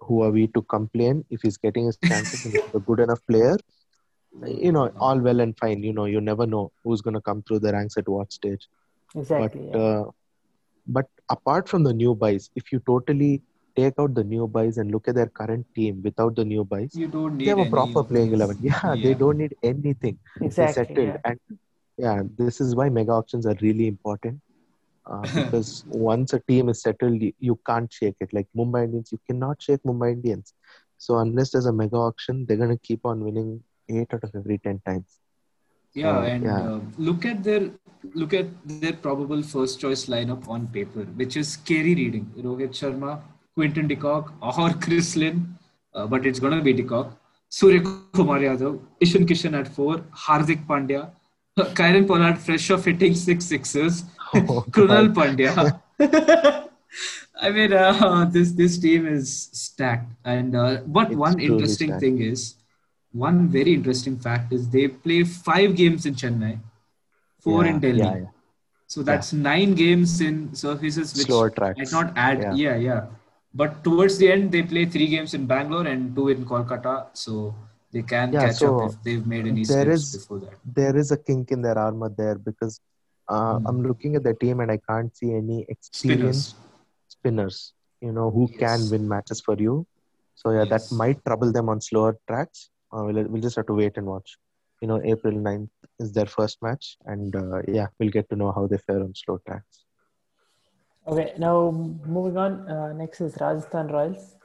Who are we to complain if he's getting his chances and he's a good enough player? You know, all well and fine. You know, you never know who's going to come through the ranks at what stage. Exactly. but yeah. uh, but apart from the new buys, if you totally take out the new buys and look at their current team without the new buys, You don't need they have a proper of playing eleven. Yeah, they don't need anything. Exactly. settled, yeah. and yeah, this is why mega auctions are really important. Uh, because once a team is settled, you, you can't shake it. Like Mumbai Indians, you cannot shake Mumbai Indians. So unless there's a mega auction, they're gonna keep on winning eight out of every ten times. Yeah, and yeah. Uh, look at their look at their probable first choice lineup on paper, which is scary reading. Rohit Sharma, Quinton de Kock, or Chris Lynn, uh, but it's gonna be de Kock. Surya Kumar Yadav, Ishan Kishan at four, Hardik Pandya, Kieron Pollard fresh off hitting six sixes, Oh, Krunal Pandya. I mean, uh, this this team is stacked. And uh, but It's one interesting stacked. thing is, one very interesting fact is they play five games in Chennai, four Yeah, in Delhi. yeah, yeah. So that's nine games in surfaces which Slower tracks. might not add. Yeah. Yeah. But towards the end, they play three games in Bangalore and two in Kolkata. So they can catch so up if they've made any there is- before that. there is a kink in their armor there because uh, Hmm. I'm looking at the team and I can't see any experienced Spinners. spinners, you know, who can win matches for you. So yeah, Yes. that might trouble them on slower tracks. Uh, we'll, we'll just have to wait and watch. You know, April 9th is their first match, and uh, yeah, we'll get to know how they fare on slow tracks. Okay, now moving on. Uh, next is Rajasthan Royals.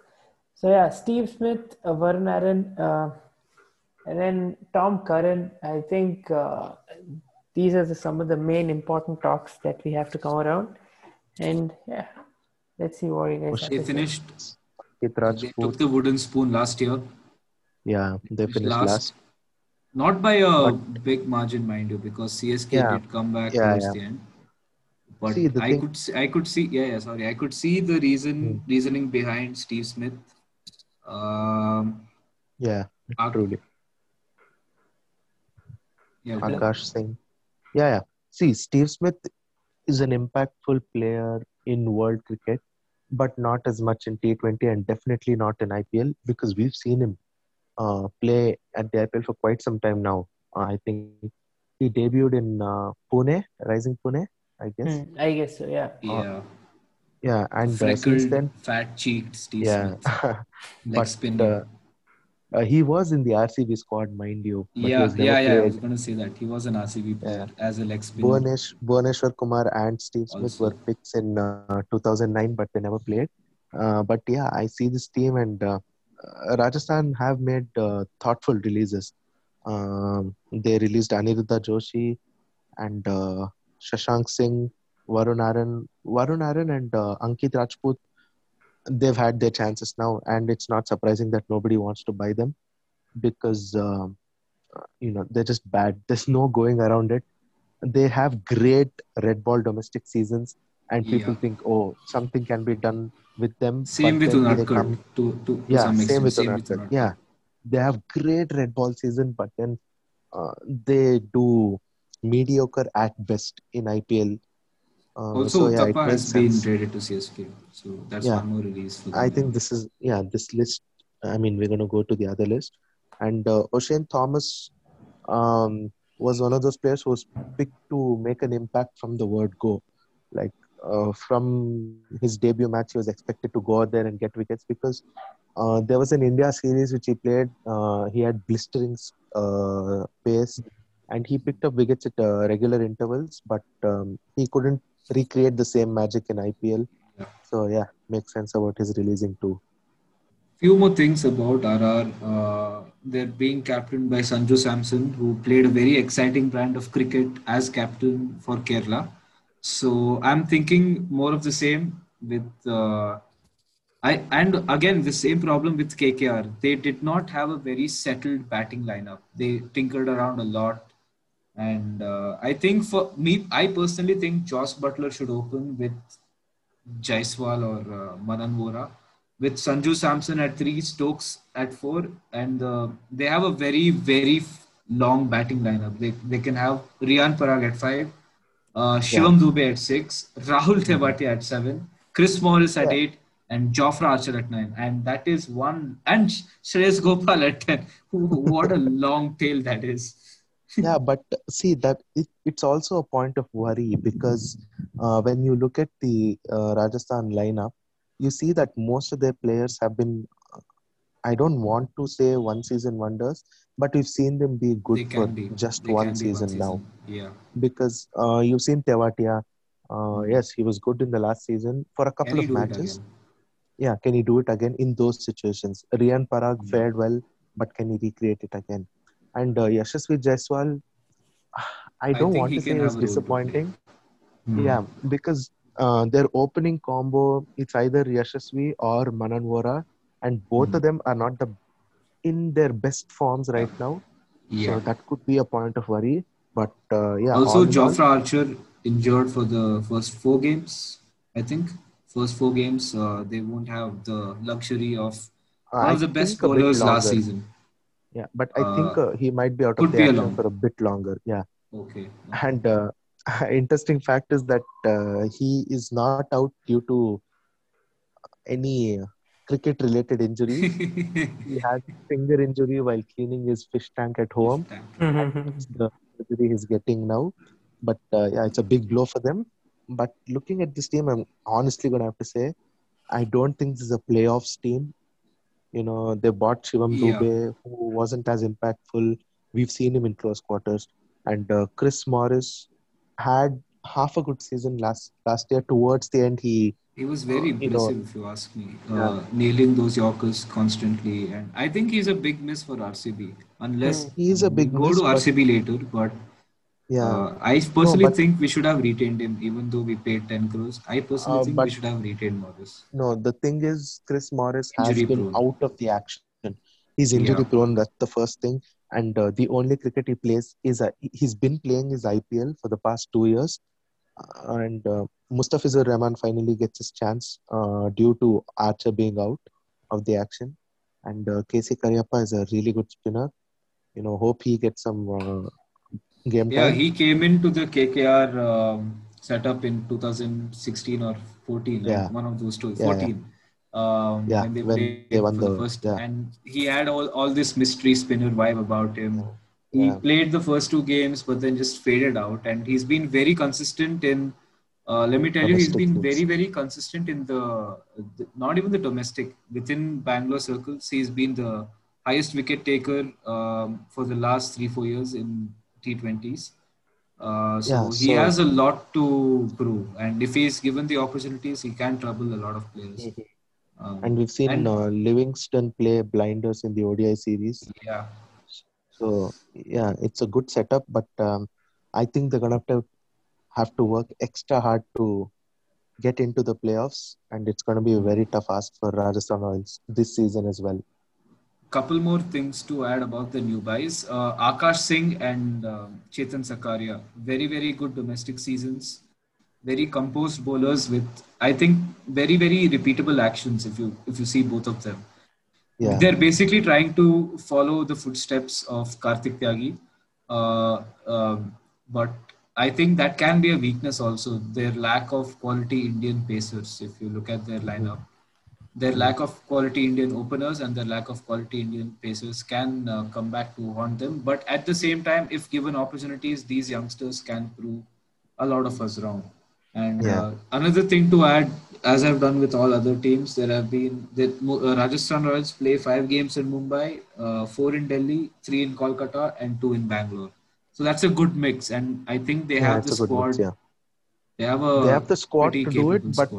So yeah, Steve Smith, uh, Varun Aaron, uh, And then Tom Curran, I think uh, these are the, some of the main important talks that we have to come around. And yeah, let's see what you guys have They to finished. Kit They took the wooden spoon last year. Yeah, they finished last. last. Not by a big margin, mind you, because CSK Yeah. did come back Yeah, towards yeah. the end. But See, the I thing- could see, I could see yeah, yeah sorry I could see the reason Hmm. reasoning behind Steve Smith. Um, Yeah, Ak- truly. yeah, Akash Singh. Yeah, yeah. See, Steve Smith is an impactful player in world cricket, but not as much in T20 and definitely not in IPL because we've seen him uh, play at the IPL for quite some time now. Uh, I think he debuted in uh, Pune, Rising Pune, I guess. Hmm, I guess so, yeah. yeah. Yeah, and uh, since Freckled, then, fat-cheeked Steve yeah. Smith, leg but uh, uh, he was in the RCB squad, mind you. But he yeah, yeah, yeah. I was gonna say that he was an RCB player as a leg spinner. Bhuvanesh, Bhuvaneshwar Kumar and Steve Smith Also. were picks in uh, 2009, but they never played. Uh, but yeah, I see this team, and uh, uh, Rajasthan have made uh, thoughtful releases. Um, they released Aniruddha Joshi and uh, Shashank Singh, Varun Aaron, Varun Aaron, and uh, Ankit Rajput. They've had their chances now, and it's not surprising that nobody wants to buy them because um, you know they're just bad. There's no going around it they have great red ball domestic seasons and people Yeah. think oh something can be done with them Same with come- to, to, to yeah some extent. same with Same Unadkat. Unadkat. yeah they have great red ball season but then uh, they do mediocre at best in IPL uh, Also, so yeah makes has been sense traded to CSK, so that's Yeah. one more release for them. I think this is yeah this list. I mean, we're going to go to the other list, and uh, O'Shane Thomas um, was one of those players who was picked to make an impact from the word go. Like uh, from his debut match, he was expected to go out there and get wickets because uh, there was an India series which he played. Uh, he had blistering uh, pace, and he picked up wickets at uh, regular intervals, but um, he couldn't recreate the same magic in IPL. Yeah. So yeah, makes sense about his releasing too. Few more things about RR. Uh, they're being captained by Sanju Samson, who played a very exciting brand of cricket as captain for Kerala. So I'm thinking more of the same with. Uh, I and again the same problem with KKR. They did not have a very settled batting lineup. They tinkered around a lot, and uh, I think for me, I personally think Jos Buttler should open with Jaiswal or uh, Manan Vora with Sanju Samson at three, Stokes at four, and uh, they have a very very long batting lineup. They they can have Riyan Parag at five, uh, Shivam Dube at six, Rahul Tewatia at seven, Chris Morris at Yeah. eight, and Jofra Archer at nine. And that is one, and Sh- Shreyas Gopal at ten. what a long tail that is. yeah, but see that it, it's also a point of worry because uh, when you look at the uh, Rajasthan lineup, you see that most of their players have been. I don't want to say one season wonders, but we've seen them be they good for be just they one can be season, now. Yeah. Because uh, you've seen Tewatia. Uh, yes, he was good in the last season for a couple Can he of do it matches. again? Yeah, can he do it again in those situations? Riyan Parag Yeah. fared well, but can he recreate it again? And uh, Yashasvi Jaiswal, I don't think want to say can he was have a role to play. disappointing. Hmm. Yeah, because uh, their opening combo, it's either Yashasvi or Manan Vora, and both Hmm. of them are not the in their best forms right now. Yeah. So that could be a point of worry. But uh, yeah, also, Jofra Archer injured for the first four games. I think first four games uh, they won't have the luxury of one I of the best bowlers last season. Yeah, but I think Uh, uh, he might be out of there action for a bit longer. Yeah. Okay. And uh, interesting fact is that uh, he is not out due to any cricket related injury. he had finger injury while cleaning his fish tank at home. It's the surgery he's getting now. But uh, yeah, it's a big blow for them. But looking at this team, I'm honestly going to have to say, I don't think this is a playoffs team. You know, they bought Shivam Yeah. Dube, who wasn't as impactful. We've seen him in close quarters. And uh, Chris Morris had half a good season last last year. Towards the end, he He was very Uh, impressive, if you ask me, uh, Yeah. nailing those Yorkers constantly. And I think he's a big miss for RCB, unless Hmm. he is a big go to RCB later. But Yeah. uh, I personally but- think we should have retained him, even though we paid 10 crores. I personally Uh, think we should have retained Morris. No, the thing is, Chris Morris has Injury been prone. out of the action. He's injury Yeah. prone. That's the first thing. And uh, the only cricket he plays is uh, he's been playing his IPL for the past two years. And uh, Mustafizur Rahman finally gets his chance uh, due to Archer being out of the action. And uh, KC Cariappa is a really good spinner. You know, hope he gets some uh, game Yeah, time. he came into the KKR um, setup in 2016 or 14, Yeah. like one of those two. Yeah, 14. Um, Yeah, when they when played they won for the, the- first, yeah. and he had all, all this mystery spinner vibe about him. He Yeah. played the first two games, but then just faded out. And he's been very consistent in. Uh, let me tell you, he's been very, very consistent in the, the not even the domestic within Bangalore circles. He's been the highest wicket taker um, for the last three four years in T20s. Uh, so Yeah, he has a lot to prove, and if he's given the opportunities, he can trouble a lot of players. Um, And we've seen and- uh, Livingstone play blinders in the ODI series. yeah, So yeah, it's a good setup, but um, I think they're gonna have to have to work extra hard to get into the playoffs, and it's gonna be a very tough ask for Rajasthan Royals this season as well. couple more things to add about the new buys. Uh, Akash Singh and um Chetan Sakaria, very very good domestic seasons, very composed bowlers with I think very very repeatable actions. If you if you see both of them. Yeah, They're basically trying to follow the footsteps of Karthik Tyagi. Uh, um, but I think that can be a weakness also. Their lack of quality Indian pacers, if you look at their lineup. Their lack of quality Indian openers and their lack of quality Indian pacers can uh, come back to haunt them. But at the same time, if given opportunities, these youngsters can prove a lot of us wrong. And Yeah. uh, another thing to add, as I've done with all other teams, there have been that uh, Rajasthan Royals play five games in Mumbai, uh, four in Delhi, three in Kolkata, and two in Bangalore. So that's a good mix, and I think they yeah, have the squad. mix. Yeah, They have a they have the squad to do it, but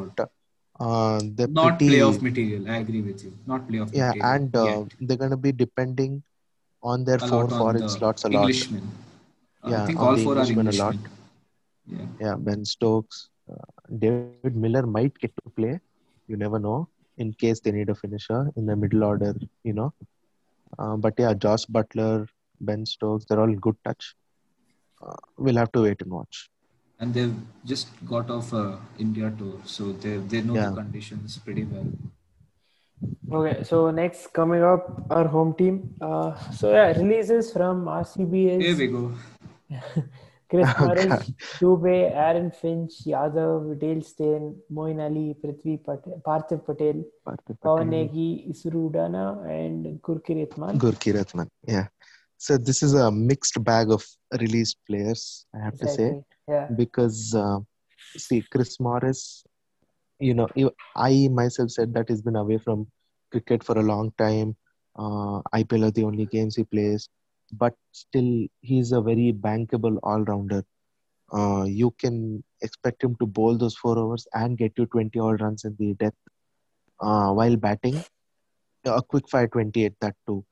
uh, not pretty, playoff material. I agree with you. Not playoff yeah, material. and uh, they're gonna be depending on their a four foreign the slots a lot. Englishmen. Yeah, I think all four are Englishmen a lot. Yeah. Yeah, Ben Stokes, uh, David Miller might get to play. You never know in case they need a finisher in the middle order, you know. Uh, but yeah, Jos Buttler, Ben Stokes, they're all good touch. Uh, we'll have to wait and watch. And they've just got off a India tour, so they they know Yeah. the conditions pretty well. Okay, so next coming up, our home team. Uh, so yeah, releases from RCB Here is we go. Chris Oh, Morris, God. Dube, Aaron Finch, Yadav, Dale Steyn, Moeen Ali, Prithvi Patel, Parthiv Patel, Parthiv Pawan Negi, Isuru Udana, and Gurkeet Maan. Gurkeerat Mann. Yeah. So this is a mixed bag of released players, I have to say. Yeah. because uh, see Chris Morris, you know, I myself said that he's been away from cricket for a long time. Uh, IPL are the only games he plays, but still he's a very bankable all-rounder. Uh, you can expect him to bowl those four overs and get you 20 odd runs in the death uh, while batting. A quick fire 28, that too.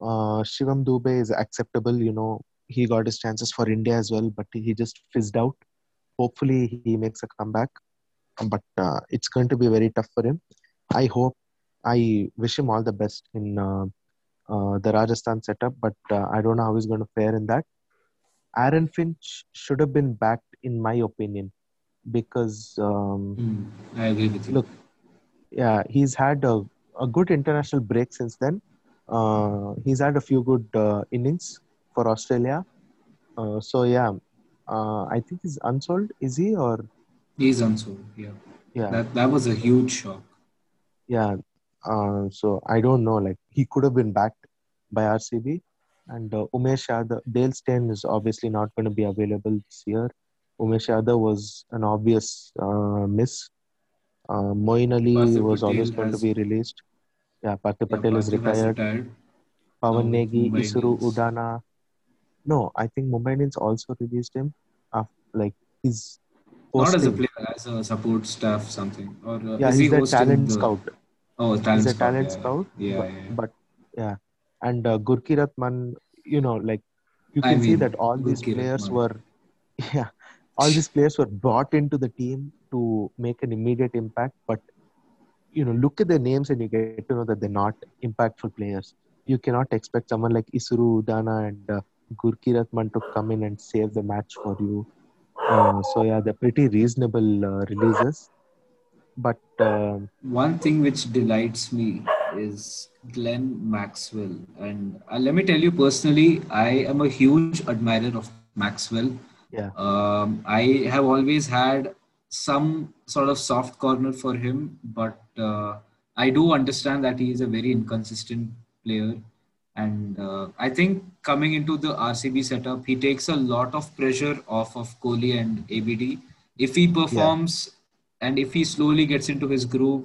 Uh, Shivam Dube is acceptable. You know, he got his chances for India as well, but he just fizzed out. Hopefully, he makes a comeback, but uh, it's going to be very tough for him. I hope, I wish him all the best in uh, uh, the Rajasthan setup, but uh, I don't know how he's going to fare in that. Aaron Finch should have been backed, in my opinion, because um, Hmm, I agree with you. Look, yeah, he's had a, a good international break since then. Uh, he's had a few good uh, innings for Australia. Uh, so yeah, uh, I think he's unsold. Is he or He's unsold. Yeah. yeah, That that was a huge shock. yeah? Uh, so I don't know. Like he could have been backed by RCB, and uh, Umesh Yadav, Dale Steyn is obviously not going to be available this year. Umesh Yadav was an obvious uh, miss. Uh, Moeen Ali Parthiv was always Patel going to be released. Yeah, Parthiv Yeah, Patel is retired. retired. Pawan Now with Negi, Mumbai Isuru Indians. Udana. No, I think Mumbai Indians also released him. Af like he's Not as a player, as a support staff, something. Or uh, Yeah, is he he's a talent the? scout. Oh, talent He's a scout. talent yeah, scout. Yeah, but, yeah. but yeah, and uh, Gurkeerat Mann, you know, like you I can see that all these Gurkirat players Man. were, yeah, all these players were brought into the team to make an immediate impact. But you know, look at their names and you get to know that they're not impactful players. You cannot expect someone like Isuru Udana and uh, Gurkeerat Mann to come in and save the match for you. Uh, so yeah, they're pretty reasonable uh, releases. But um One thing which delights me is Glenn Maxwell. And uh, let me tell you personally, I am a huge admirer of Maxwell. yeah, Um, I have always had some sort of soft corner for him, but uh, I do understand that he is a very inconsistent player. And uh, I think coming into the RCB setup, he takes a lot of pressure off of Kohli and ABD. If he performs and if he slowly gets into his groove,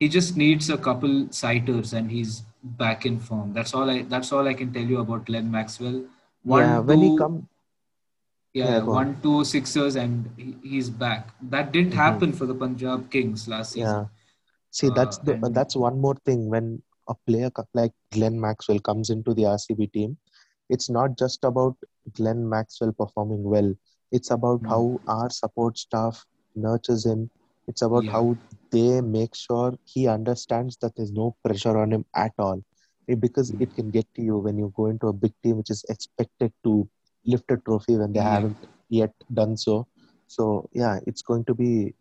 he just needs a couple sighters and he's back in form. That's all I. That's all I can tell you about Glenn Maxwell. One, yeah. When he two- come, yeah, Yeah, go on. one, two sixers, and he, he's back. That didn't Mhm. happen for the Punjab Kings last season. Yeah. See, that's Uh, the and- that's one more thing when a player like Glenn Maxwell comes into the RCB team. It's not just about Glenn Maxwell performing well. It's about Mm. how our support staff nurtures him. It's about Yeah. how they make sure he understands that there's no pressure on him at all. Eh, Because Mm. it can get to you when you go into a big team which is expected to lift a trophy when they Yeah. haven't yet done so. So yeah, it's going to be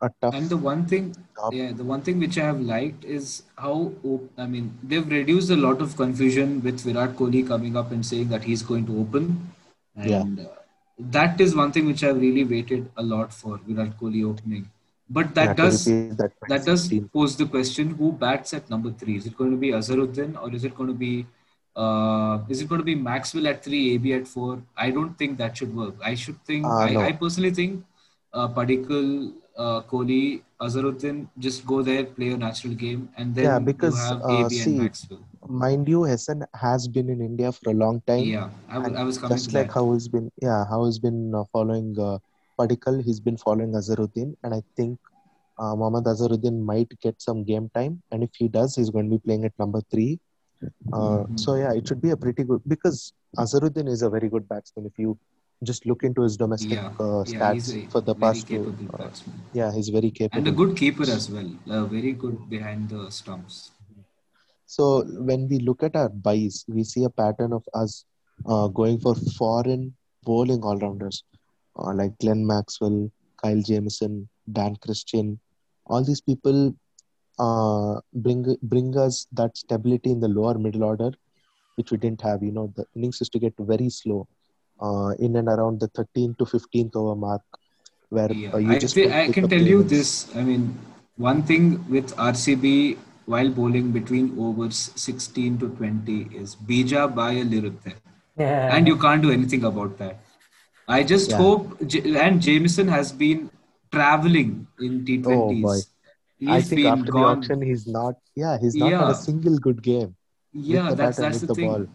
a tough And the one thing, job. yeah, the one thing which I have liked is how I mean they've reduced a lot of confusion with Virat Kohli coming up and saying that he's going to open, Yeah. and uh, that is one thing which I've really waited a lot for Virat Kohli opening. But that does that that does pose the question: Who bats at number three? Is it going to be Azharuddin or is it going to be uh, is it going to be Maxwell at three, AB at four? I don't think that should work. I should think. Uh, I, no. I personally think uh, Padikkal, uh, Kohli, Azharuddin just go there, play a natural game, and then Yeah, because, you have uh, see. Mind you, Hesson has been in India for a long time. Yeah, I, w- and I was coming just to like that. how he's been, yeah, how he's been uh, following uh, Padikkal, he's been following Azharuddin, and I think uh, Mohammad Azharuddin might get some game time, and if he does, he's going to be playing at number three. Uh, Mhm. So yeah, it should be a pretty good because Azharuddin is a very good batsman. If you just look into his domestic Yeah, uh, yeah, stats a for the past two, uh, yeah, he's very capable. and a good keeper as well. Uh, very good behind the stumps. So when we look at our buys, we see a pattern of us uh, going for foreign bowling all-rounders uh, like Glenn Maxwell, Kyle Jamieson, Dan Christian. All these people uh, bring bring us that stability in the lower middle order, which we didn't have. You know, the innings used to get very slow uh, in and around the 13th to 15th over mark, where Yeah, uh, you I, just thi- I can tell you innings. this. I mean, one thing with RCB while bowling between overs 16 to 20 is Bija Baya Lirutte. Yeah. And you can't do anything about that. I just Yeah. hope, J- and Jamieson has been traveling in T20s. Oh, boy. He's I think been after the auction, he's not. Yeah, he's not had a single good game. Yeah, that's that's the, the thing. ball.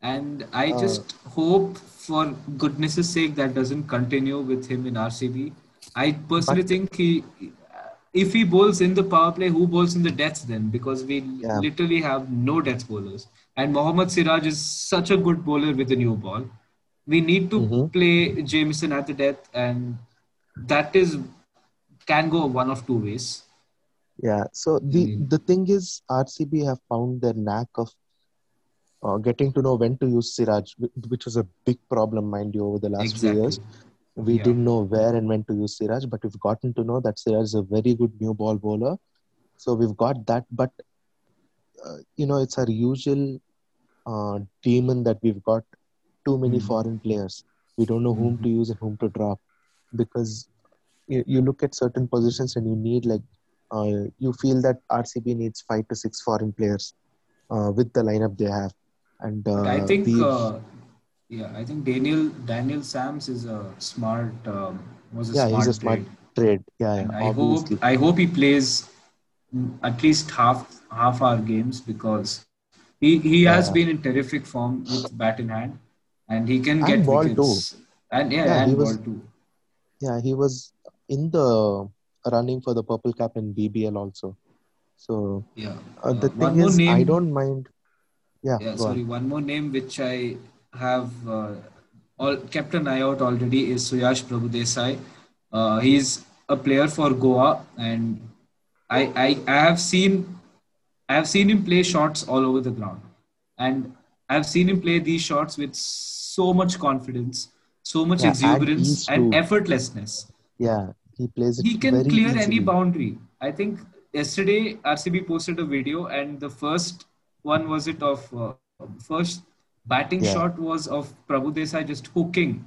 And I Uh, just hope, for goodness' sake, that doesn't continue with him in RCB. I personally But- think he, if he bowls in the power play, who bowls in the deaths then? Because we Yeah. literally have no death bowlers. And Mohammad Siraj is such a good bowler with a new ball. We need to Mhm. play Jamieson at the death, and that is can go one of two ways. Yeah. So the Mm. the thing is, RCB have found their knack of uh, getting to know when to use Siraj, which was a big problem, mind you, over the last few years. We Yeah. didn't know where and when to use Siraj, but we've gotten to know that Siraj is a very good new ball bowler. So we've got that, but uh, you know, it's our usual uh, demon that we've got too many Mm. foreign players. We don't know whom Mhm. to use and whom to drop because you, you look at certain positions and you need like uh, you feel that RCB needs five to six foreign players uh, with the lineup they have, and uh, I think, we've- uh, yeah, I think Daniel Daniel Sams is a smart um, was a yeah, smart he's a smart trade. Yeah, yeah I hope. I hope he plays mm, at least half half our games because he he has been in terrific form with bat in hand, and he can And get ball wickets. And yeah, Yeah, he and was- ball too. Yeah, he was in the running for the purple cap in BBL also. So Yeah. uh, the Uh, thing is, I don't mind. Yeah, Yeah, go on. sorry. One more name which I have uh, all kept an eye out already is Suyash Prabhudesai. Uh, he's a player for Goa, and I, I I have seen I have seen him play shots all over the ground, and I've seen him play these shots with so much confidence, so much Yeah, exuberance, ease and effortlessness Yeah, he plays it he can very clear easily. any boundary. I think yesterday RCB posted a video, and the first one was it of uh, first batting Yeah. shot was of Prabhu Desai just hooking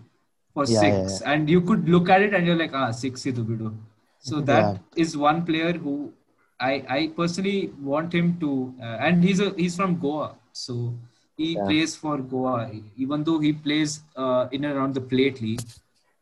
for Yeah, six, and you could look at it and you're like, ah, six to bido. So that is one player who I I personally want him to, uh, and he's a he's from Goa, so he Yeah. plays for Goa. Even though he plays uh, in and around the plate league,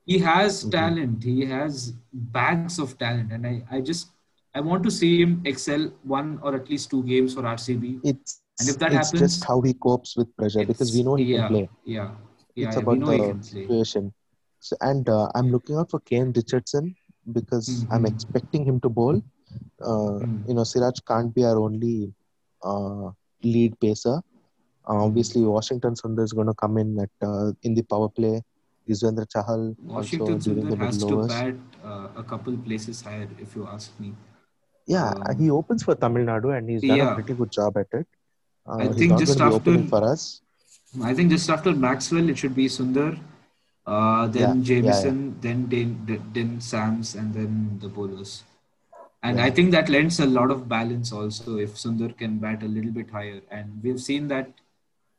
he has Mm-hmm. talent he has bags of talent and i i just i want to see him excel one or at least two games for rcb It's And if that it's happens, just how he copes with pressure because we know he yeah, can play. yeah yeah it's we about the situation. So, and uh, I'm looking out for Kane Richardson because I'm Mhm. expecting him to bowl. Uh, Mm. You know, Siraj can't be our only uh, lead pacer. Uh, obviously, Washington Sundar is going to come in at uh, in the power play. Yuzvendra Chahal washington sundar has to bat uh, a couple places higher if you ask me Yeah, Um, he opens for Tamil Nadu and he's done yeah. a pretty good job at it. Uh, I think just going to be after- for us. i think just after maxwell it should be sundar uh, then Yeah, yeah, Jamieson, then then then Sams, and then the bowlers. And Yeah. I think that lends a lot of balance also if Sundar can bat a little bit higher. And we've seen that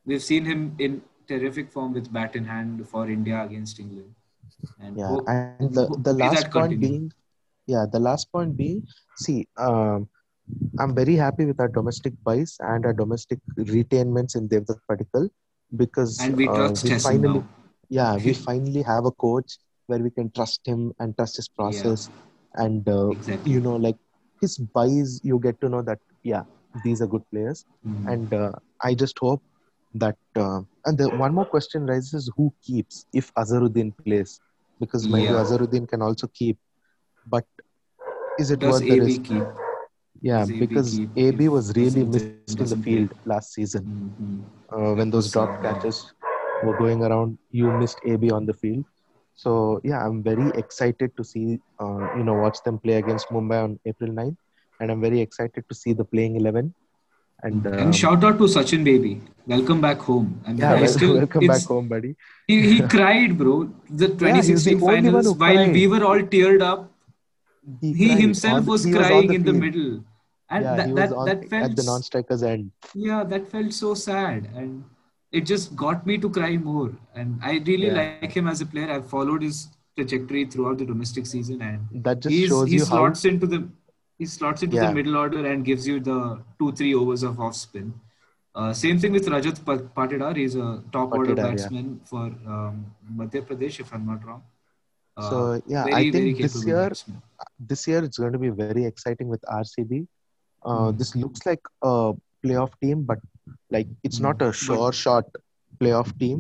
we've seen him in terrific form with bat in hand for India against England. And Yeah, hope- and the, the last point being, yeah, the last point being, see, um, I'm very happy with our domestic buys and our domestic retainments in Devdutt Padikkal because and we uh, trust we finally, now. yeah, we finally have a coach where we can trust him and trust his process, and uh, Exactly. you know, like his buys, you get to know that yeah, these are good players, Mm. and uh, I just hope that. Uh, and the one more question rises: Who keeps if Azharuddin plays? Because maybe Yeah. Azharuddin can also keep, but is it Does worth the risk? keep? Yeah, does because keep AB was really missed in the field last season. Mhm. Uh, when those drop catches were going around, you missed AB on the field. So yeah, I'm very excited to see, uh, you know, watch them play against Mumbai on April 9th, and I'm very excited to see the playing eleven. And, um, and shout out to Sachin baby. Welcome back home. I mean, yeah, I wel- still, welcome back home, buddy. He, he cried, bro. The 2016 only one finals, while cried. we were all teared up, he cried himself on- was he crying on in the middle. And yeah, that, he was that, on that felt, at the non-strikers end. yeah, that felt so sad. And it just got me to cry more. And I really Yeah. like him as a player. I've followed his trajectory throughout the domestic season. And That just he's, shows he you how into the he slots into Yeah. the middle order and gives you the two three overs of off spin. Uh, same thing with Rajat Pa- Patidar. He's a top order Patidar, yeah. batsman for um, Madhya Pradesh, if I'm not wrong. Uh, So, yeah, very, I think this year- batsman. this year it's going to be very exciting with RCB. Uh, Mm. This looks like a playoff team, but like it's not a Mm. sure shot playoff team.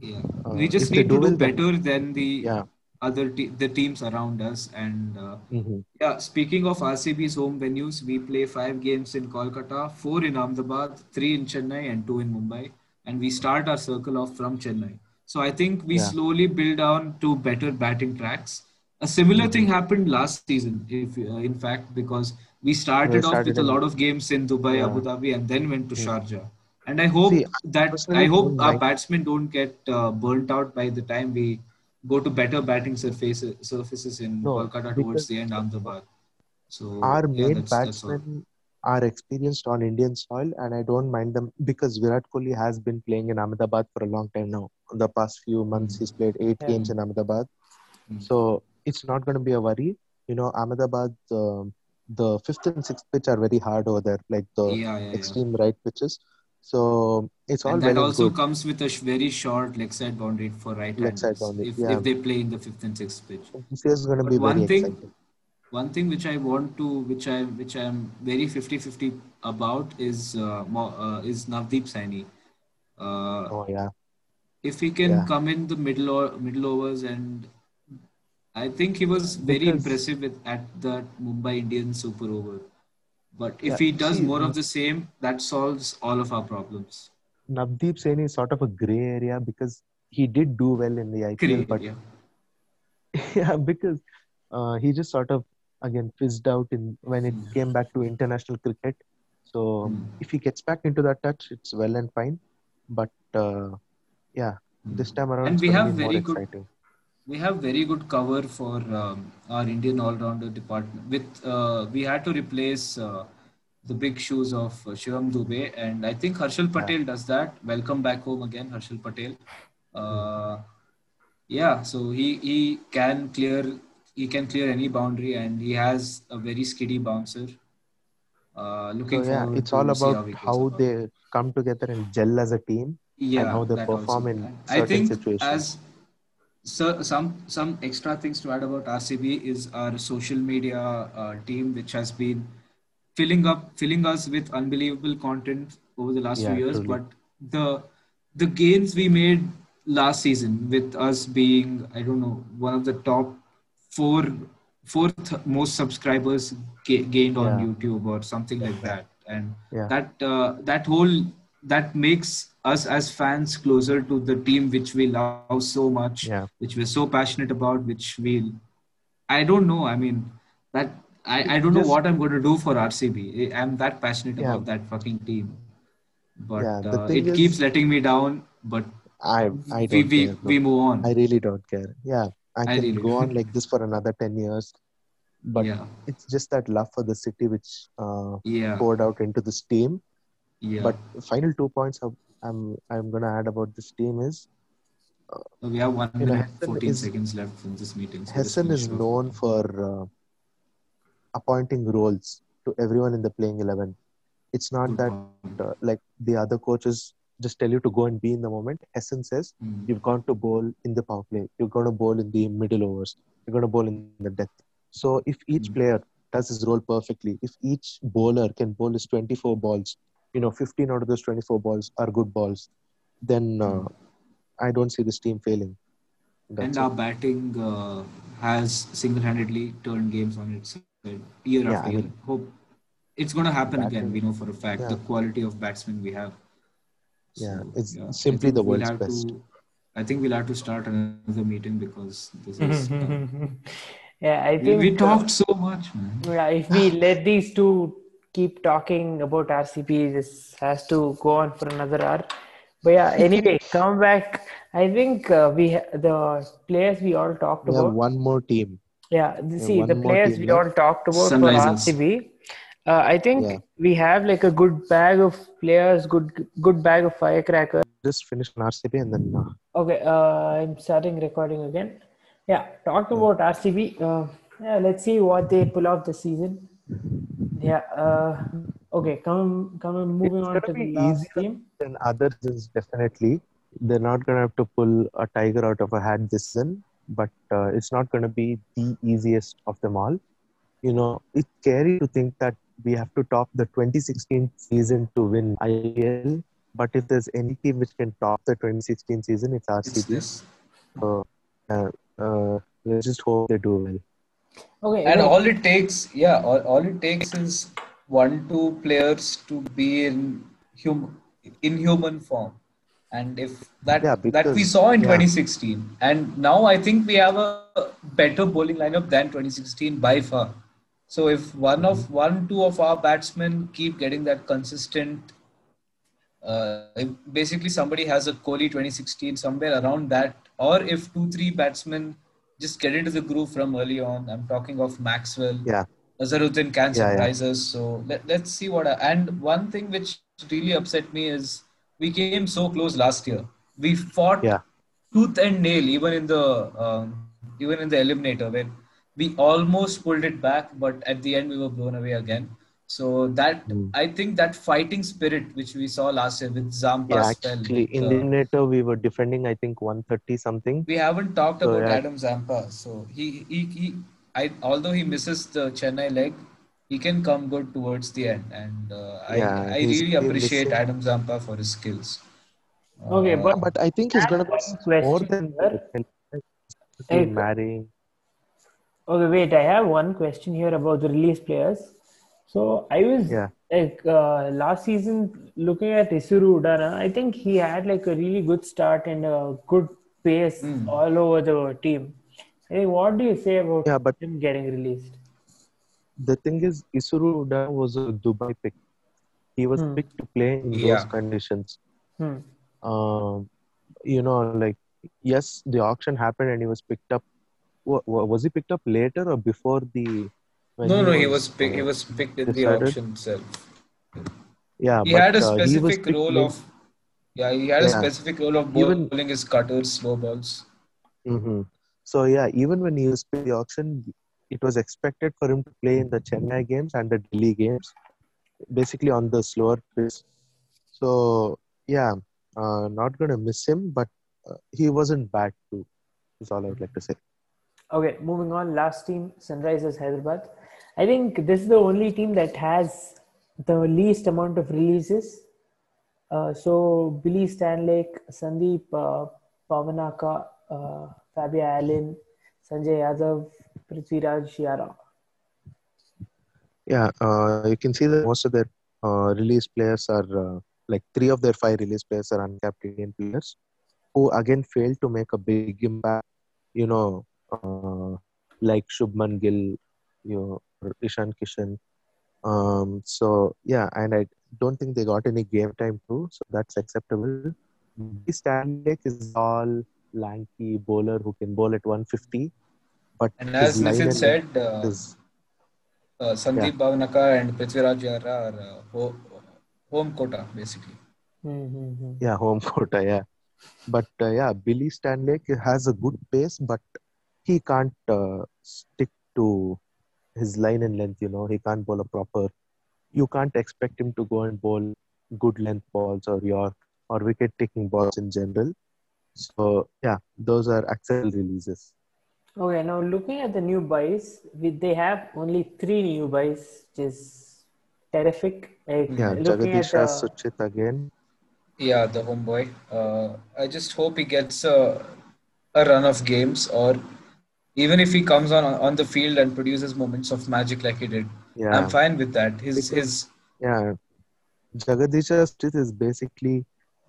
Yeah, Uh, we just need to do do better than the Yeah. Other te- the teams around us. And uh, Mhm. yeah, speaking of RCB's home venues, we play five games in Kolkata, four in Ahmedabad, three in Chennai, and two in Mumbai. And we start our circle off from Chennai. So I think we Yeah. slowly build on to better batting tracks. A similar Mm-hmm. thing happened last season, if uh, in fact, because we started off started with a lot of games in Dubai, Yeah. Abu Dhabi, and then went to Mm. Sharjah. And I hope See, that I hope our mind- batsmen don't get uh, burnt out by the time we go to better batting surfaces surfaces in No, Kolkata towards the end Ahmedabad. So our yeah, main that's, that's all. batsmen are experienced on Indian soil, and I don't mind them because Virat Kohli has been playing in Ahmedabad for a long time now. The past few months, Mm. he's played eight Yeah. games in Ahmedabad, Mm. so it's not going to be a worry. You know, Ahmedabad, um, the fifth and sixth pitch are very hard over there, like the Yeah, yeah, yeah. extreme right pitches. So it's all And that also good. comes with a very short leg side boundary for right Leg side boundary, if, yeah. if they play in the fifth and sixth pitch. This is going to be one thing, exciting. one thing which I want to, which I, which I am very 50-50 about is, uh, uh, is Navdeep Saini. Uh, Oh yeah, if he can Yeah. come in the middle or middle overs and I think he was very Because- impressive with, at that Mumbai Indians super over. But if Yeah, he does see, more of the same, that solves all of our problems. Navdeep Saini is sort of a gray area because he did do well in the IPL, but yeah. yeah, because uh, he just sort of again fizzed out in when it Hmm. came back to international cricket. So Hmm. if he gets back into that touch, it's well and fine. But uh, yeah, this time around, And it's we have very good exciting. We have very good cover for um, our Indian all-rounder department. With uh, we had to replace uh, the big shoes of uh, Shivam Dube, and I think Harshal Patel does that. Welcome back home again, Harshal Patel. Uh, yeah, so he he can clear he can clear any boundary, and he has a very skiddy bouncer. Uh, So looking yeah, forward it's to all about how about. they come together and gel as a team yeah, and how they perform also. in I certain think situations. as so some some extra things to add about RCB is our social media uh, team, which has been filling up filling us with unbelievable content over the last Yeah, few years. truly. But the the gains we made last season, with us being I don't know one of the top four fourth most subscribers ga- gained on Yeah. YouTube or something like that, and Yeah. that uh, that whole that makes us as fans closer to the team which we love so much Yeah. which we're so passionate about which we i don't know i mean that i, I don't know Just- what i'm going to do for rcb i'm that passionate Yeah. about that fucking team but Yeah, uh, it is- keeps letting me down but I I we, don't we, care. bro. we move on I really don't care. Yeah, I I can really go on like this for another ten years, but yeah it's just that love for the city which uh, yeah poured out into this team. yeah But final two points of- I'm I'm gonna add about this team is So we have one you know, Hesson 14 is- seconds left in this meeting so Hesson is off. known for uh, appointing roles to everyone in the playing eleven. It's not Good that uh, like the other coaches just tell you to go and be in the moment. Hesson says Mm. you've gone to bowl in the power play, you're going to bowl in the middle overs, you're going to bowl in the death. So if each Mm. player does his role perfectly, if each bowler can bowl his 24 balls, you know, 15 out of those 24 balls are good balls, then uh. I don't see this team failing. That's and it. our batting uh, has single-handedly turned games on its head year Yeah, after I year. mean- Hope it's going to happen again. We know for a fact Yeah. the quality of batsmen we have. Yeah, it's I simply think the we'll world's best. To, I think we'll have to start another meeting because this is. uh, yeah, I think we uh, talked so much, man. Yeah, if we let these two keep talking about RCB, this has to go on for another hour. But yeah, anyway, come back. I think uh, we ha- the players we all talked We have about. one more team. Yeah, the- see the players team we left. all talked about Sunrisers. for RCB. Uh, I think Yeah. we have like a good bag of players, good good bag of firecrackers. Just finish on RCB and then uh, Okay, uh, I'm starting recording again. Yeah, talk about RCB. Uh, yeah, let's see what they pull off this season. Yeah. Uh, okay, come come on, moving It's on gonna to the be last easier. team. then other seasons definitely they're not going to have to pull a tiger out of a hat this season but uh, it's not going to be the easiest of them all you know it's scary to think that we have to top the 2016 season to win IPL but if there's any team which can top the 2016 season it's It's RCB this. so uh, uh, let's just hope they do well Okay, And well, all it takes, yeah, all, all it takes is one, two players to be in hum, in human form. And if that Yeah, that we saw in yeah. 2016, and now I think we have a better bowling lineup than 2016 by far. So if one of one, two of our batsmen keep getting that consistent, uh, if basically somebody has a Kohli 2016 somewhere around that, or if two, three batsmen just get into the groove from early on. I'm talking of Maxwell. Yeah. Azharuddin can Yeah, yeah. surprise us. So let, let's see what. I, and one thing which really upset me is we came so close last year. We fought Yeah. tooth and nail even in the um, even in the eliminator when we almost pulled it back, but at the end we were blown away again. So that Mm. I think that fighting spirit which we saw last year with Zampa yeah actually with, in uh, the eliminator we were defending i think 130 something we haven't talked So, about yeah. Adam Zampa. So he, he, he I, although he misses the Chennai leg, he can come good towards the end. And uh, Yeah, I he's really appreciate Adam Zampa for his skills. Okay, Uh, but- but I think he's going to One be more than that. Marrying. Okay, wait. I have one question here about the release players. So I was Yeah. like uh, last season looking at Isuru Udana. I think he had like a really good start and a good pace Hmm. all over the team. Hey, what do you say about Yeah, but him getting released? the thing is, Isuru Uda was a Dubai pick. He was Hmm. picked to play in Yeah. those conditions. Hmm. Um, you know, like yes, the auction happened and he was picked up. wa- wa- Was he picked up later or before the? When No, no, he was pick, uh, he was picked in the auction itself. Yeah, He but, had a uh, he was specific picked role of yeah, he had a specific role of Even- bowling his cutters, slow balls. hmm So yeah, even when he was in the auction, it was expected for him to play in the Chennai games and the Delhi games, basically on the slower pace. So yeah, uh, not gonna miss him, but uh, he wasn't bad too. Is all I would like to say. Okay, moving on. Last team, Sunrisers Hyderabad. I think this is the only team that has the least amount of releases. Uh, so Billy Stanlake, Sandeep uh, Bavanaka, uh, Fabian Allen, Sanjay Yadav, Prithviraj Yara. Yeah, uh, you can see that most of their uh, release players are uh, like three of their five release players are uncapped Indian players who again failed to make a big impact. You know, uh, like Shubman Gill, you know, Ishan Kishan. Um, so yeah, and I don't think they got any game time too, so that's acceptable. Stanlake is all lanky bowler who can bowl at 150, but And as line Nitin said, length uh, is uh, Sandeep Bavanaka and Prithviraj Yara are uh, ho- home quota basically. Mm-hmm. Yeah, home quota, yeah. But uh, yeah, Billy Stanlake has a good pace, but he can't uh, stick to his line and length, you know. He can't bowl a proper. You can't expect him to go and bowl good length balls or York or wicket taking balls in general. So yeah, those are accidental releases. Okay, now looking at the new buys, we, they have only three new buys, which is terrific. Like Yeah, looking at Jagadish the, Suchith again. Yeah, the homeboy. Uh, I just hope he gets a, a run of games, or even if he comes on on the field and produces moments of magic like he did, Yeah, I'm fine with that. His Because- his yeah. Jagadish Suchith is basically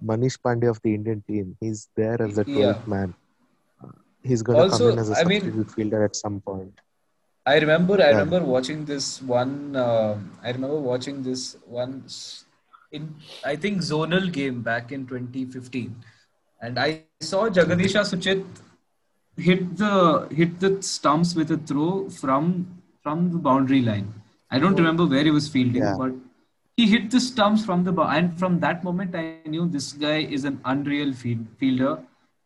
Manish Pandey of the Indian team. He's there as a 12th Yeah. man. Uh, He's going to come in as a I mean- substitute fielder at some point. I remember I Yeah. remember watching this one. um I remember watching this one in I think zonal game back in 2015, and I saw Jagadeesha Suchith hit the hit the stumps with a throw from from the boundary line. I don't remember where he was fielding, Yeah. but he hit the stumps from the and from that moment I knew this guy is an unreal field, fielder.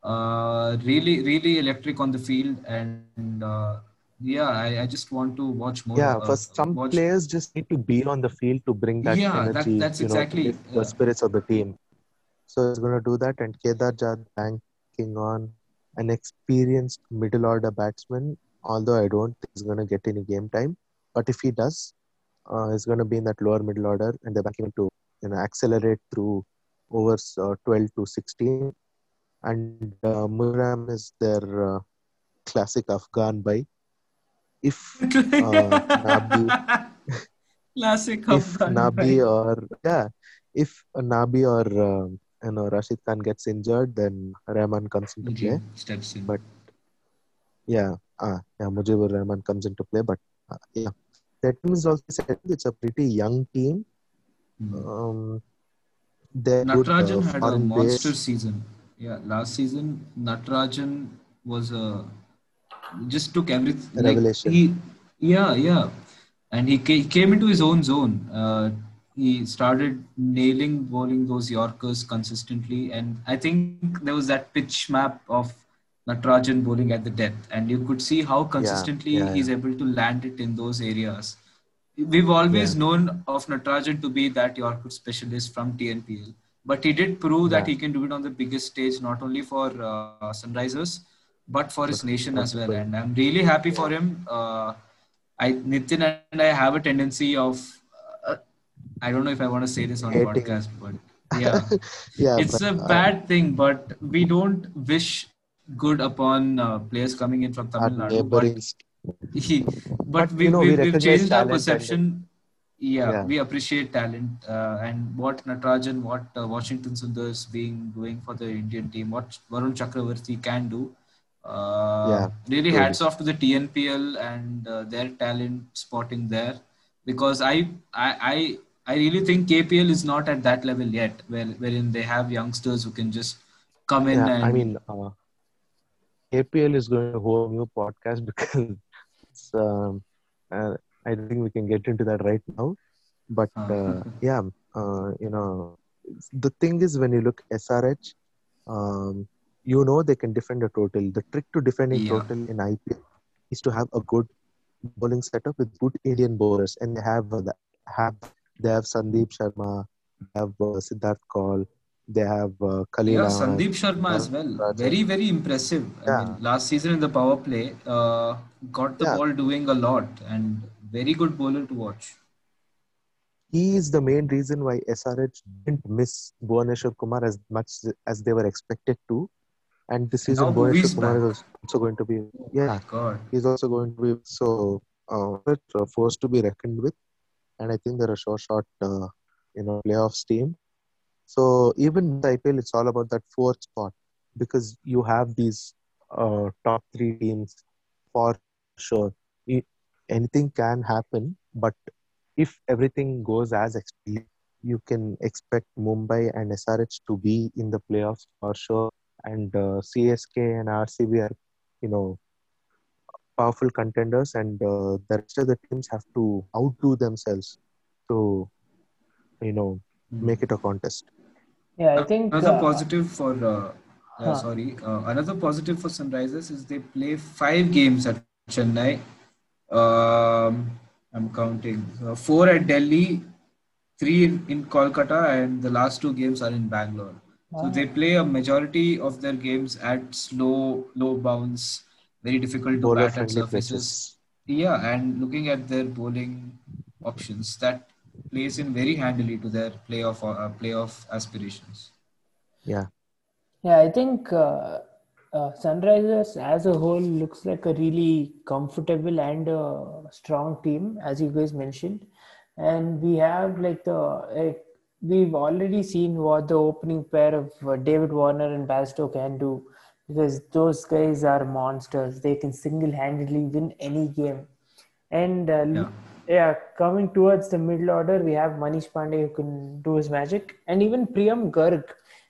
Uh, really, really electric on the field, and uh, yeah, I, I just want to watch more. Yeah, uh, for some watch- players, just need to be on the field to bring that Yeah, that- energy. that's you know, to exactly, the uh, spirits of the team. So he's going to do that, and Kedar Jad banking on an experienced middle order batsman. Although I don't think he's going to get any game time, but if he does, uh, he's going to be in that lower middle order, and they're him to you know accelerate through overs uh, 12 to 16. And uh, Muram is their uh, classic Afghan by. If uh, Nabi Classic if Afghan Nabi guy. or yeah, if Nabi or um, you know Rashid Khan gets injured, then Rahman comes into play. Steps in. But Yeah, ah, yeah, Mujibur Rahman comes into play, but uh, yeah, that team is also said it's a pretty young team. Hmm. Um, good Natarajan uh, had a monster base. season. Yeah, last season Natarajan was a just took everything. Like Revelation. he, yeah, yeah, and he ca- came into his own zone. Uh, he started nailing bowling those Yorkers consistently, and I think there was that pitch map of Natarajan bowling at the depth, and you could see how consistently yeah, he's able to land it in those areas. We've always Yeah. known of Natarajan to be that Yorker specialist from TNPL, but he did prove that he can do it on the biggest stage, not only for uh, Sunrisers, but for his nation as well. And I'm really happy for him. Uh, I Nitin and I have a tendency of, I don't know if I want to say this on Hating. podcast, but yeah, yeah, it's but, a uh, bad thing. But we don't wish good upon uh, players coming in from Tamil Nadu. But he, but, But, we, you know, we, we have changed our perception. Yeah, Yeah. we appreciate talent uh, and what Natarajan, what uh, Washington Sundar is being doing for the Indian team, what Varun Chakravarthy can do. Uh, Yeah, really hats off to the TNPL and uh, their talent spotting there because I, I I I really think KPL is not at that level yet, where wherein they have youngsters who can just come in Yeah, and I mean, uh, APL is going to hold a new podcast because it's, um, uh, I think we can get into that right now. But Uh. uh, yeah, uh, you know, the thing is when you look SRH, um, you know they can defend a total. The trick to defending Yeah. total in IPL is to have a good bowling setup with good Indian bowlers, and they have that have they have Sandeep Sharma, they have uh, Siddharth Kaul, they have uh, Yeah, Sandeep Sharma as well. Very, very impressive. I mean, last season in the power play, uh, got the Yeah. ball doing a lot and very good bowler to watch. he is the main reason why SRH didn't miss Bhuvaneshwar Kumar as much as they were expected to. And this season, now Bhuvaneshwar Kumar back. is also going to be, yeah, God. he's also going to be so uh, force to be reckoned with. And I think they're a short, short, uh, you know, playoffs team. So even the IPL, it's all about that fourth spot because you have these uh, top three teams for sure. Anything can happen, but if everything goes as expected, you can expect Mumbai and SRH to be in the playoffs for sure. And uh, CSK and RCB are, you know, powerful contenders, and uh, the rest of the teams have to outdo themselves to, you know, Hmm. make it a contest. Yeah, I think another uh, positive for uh, uh, Huh. sorry, uh, another positive for Sunrisers is they play five games at Chennai. Um, I'm counting uh, four at Delhi, three in, in Kolkata, and the last two games are in Bangalore. So they play a majority of their games at slow, low bounce, very difficult to Bowler bat at surfaces. pitches. Yeah, and looking at their bowling options, that plays in very handily to their playoff uh, playoff aspirations. Yeah. Yeah, I think uh, uh, Sunrisers as a whole looks like a really comfortable and uh, strong team, as you guys mentioned. And we have like the uh, we've already seen what the opening pair of uh, David Warner and Bairstow can do because those guys are monsters. They can single-handedly win any game. And uh, Yeah. yeah, coming towards the middle order, we have Manish Pandey who can do his magic, and even Priyam Garg.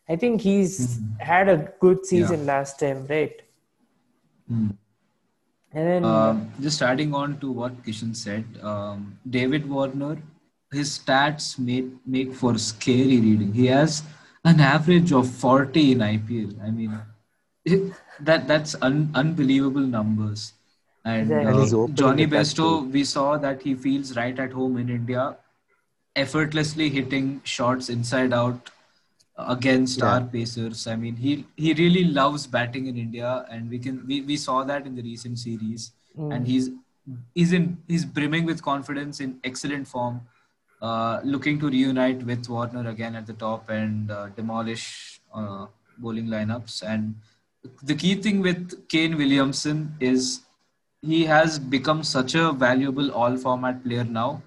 I think he's had a good season last time, right? Hmm. And then Um, just adding on to what Kishan said, um, David Warner, his stats make make for scary reading. He has an average of 40 in IPL. I mean, it, that that's un, unbelievable numbers. And, Exactly. Uh, he's Jonny it Bairstow, we saw that he feels right at home in India, effortlessly hitting shots inside out against Yeah. our pacers. I mean, he he really loves batting in India, and we can we, we saw that in the recent series. And he's he's in he's brimming with confidence in excellent form, uh, looking to reunite with Warner again at the top and uh, demolish uh, bowling lineups. And the key thing with Kane Williamson is he has become such a valuable all format player now.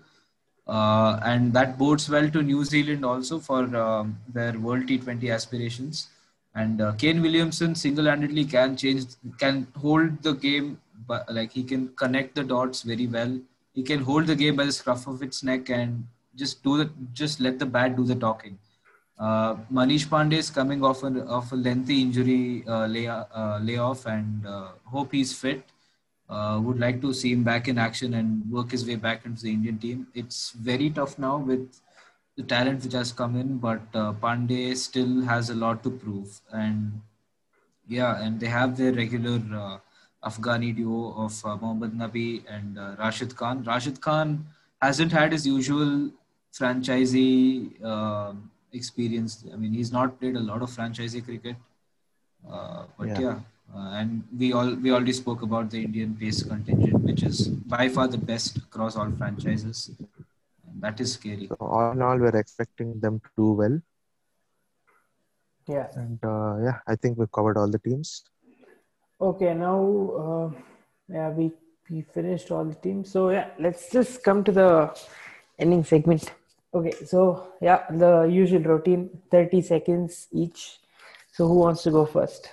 Uh, and that bodes well to New Zealand also for um, their World T20 aspirations. And uh, Kane Williamson single-handedly can change, can hold the game, but like he can connect the dots very well. He can hold the game by the scruff of its neck and just do the, just let the bat do the talking. Uh, Manish Pandey is coming off a, off a lengthy injury uh, lay, uh, layoff and uh, hope he's fit. Uh, would like to see him back in action and work his way back into the Indian team. It's very tough now with the talent which has come in, but uh, Pandey still has a lot to prove. And yeah, and they have their regular Afghani duo of uh, Mohammad Nabi and Rashid Khan. Rashid Khan hasn't had his usual franchisee experience. I mean, he's not played a lot of franchisee cricket. Uh, but Yeah. yeah, uh, and we all we already spoke about the Indian pace contingent, which is by far the best across all franchises. And that is scary. So all in all, we're expecting them to do well. yeah. And uh, yeah, I think we've covered all the teams. Okay, now uh, yeah, we we finished all the teams. So yeah, let's just come to the ending segment. Okay, so yeah, the usual routine, 30 seconds each. So who wants to go first?